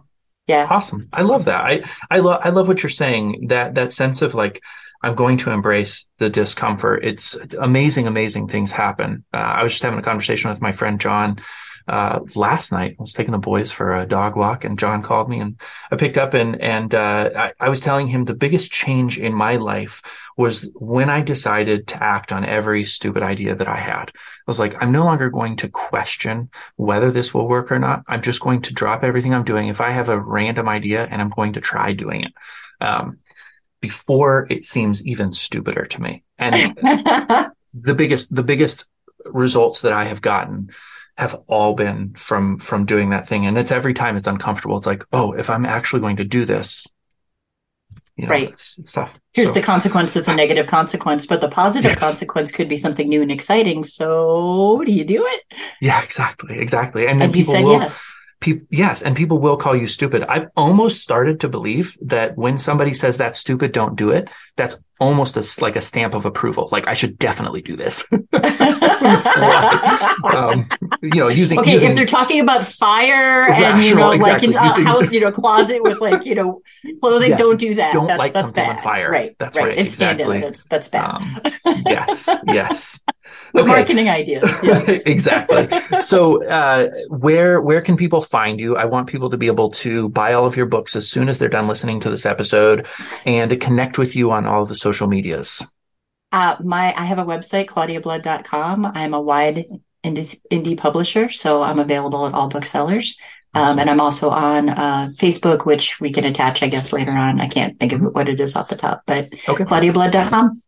[SPEAKER 2] Yeah.
[SPEAKER 1] Awesome. I love that. I, I love, I love what you're saying. That, that sense of like, I'm going to embrace the discomfort. It's amazing, amazing things happen. Uh, I was just having a conversation with my friend John uh, last night. I was taking the boys for a dog walk, and John called me, and I picked up and and uh, I, I, was telling him the biggest change in my life was when I decided to act on every stupid idea that I had. I was like, I'm no longer going to question whether this will work or not. I'm just going to drop everything I'm doing. If I have a random idea, and I'm going to try doing it. Um, before it seems even stupider to me. And the biggest, the biggest results that I have gotten have all been from from doing that thing. And it's every time it's uncomfortable. It's like oh if i'm actually going to do this
[SPEAKER 2] you know, right. it's, it's tough. Here's so, the consequence. It's a negative consequence but the positive yes. consequence could be something new and exciting. So do you do it?
[SPEAKER 1] Yeah exactly exactly. And,
[SPEAKER 2] and you said will, yes.
[SPEAKER 1] people yes and people will call you stupid. I've almost started to believe that when somebody says that's stupid don't do it. That's almost a, like a stamp of approval. Like i should definitely do this um, you know using
[SPEAKER 2] okay
[SPEAKER 1] using
[SPEAKER 2] if they're talking about fire and you know exactly. like in a house you know closet with like you know clothing yes, don't do that
[SPEAKER 1] don't
[SPEAKER 2] that's,
[SPEAKER 1] light
[SPEAKER 2] that's
[SPEAKER 1] something
[SPEAKER 2] bad.
[SPEAKER 1] on fire
[SPEAKER 2] right
[SPEAKER 1] that's right, right.
[SPEAKER 2] it's
[SPEAKER 1] exactly
[SPEAKER 2] that's that's bad
[SPEAKER 1] um, yes yes
[SPEAKER 2] okay. marketing ideas. Yes.
[SPEAKER 1] exactly. So, uh, where where can people find you? I want people to be able to buy all of your books as soon as they're done listening to this episode, and to connect with you on all of the social medias.
[SPEAKER 2] Uh, my I have a website, claudiablood.com. I'm a wide indie, indie publisher, so I'm available at all booksellers. Um, and I'm also on uh, Facebook, which we can attach, I guess, later on. I can't think of what it is off the top, but okay. claudiablood.com.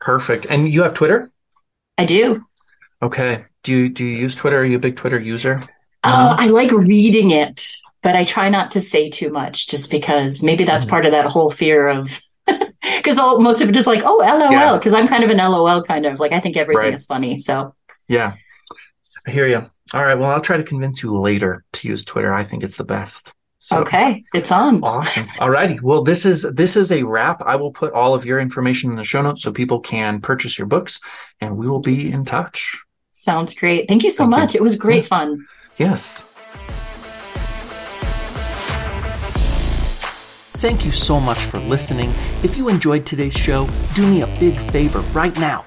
[SPEAKER 1] Perfect. And you have Twitter?
[SPEAKER 2] I do.
[SPEAKER 1] Okay. Do you do you use Twitter? Are you a big Twitter user?
[SPEAKER 2] Oh, I like reading it, but I try not to say too much just because maybe that's mm-hmm. part of that whole fear of because all most of it is like, oh, LOL, because yeah. I'm kind of an LOL kind of like I think everything right. is funny. So
[SPEAKER 1] yeah, I hear you. All right. Well, I'll try to convince you later to use Twitter. I think it's the best.
[SPEAKER 2] So, okay, it's on.
[SPEAKER 1] Awesome. All righty. Well, this is this is a wrap. I will put all of your information in the show notes so people can purchase your books, and we will be in touch.
[SPEAKER 2] Sounds great. Thank you so Thank much. You. It was great yeah. fun.
[SPEAKER 1] Yes. Thank you so much for listening. If you enjoyed today's show, do me a big favor right now.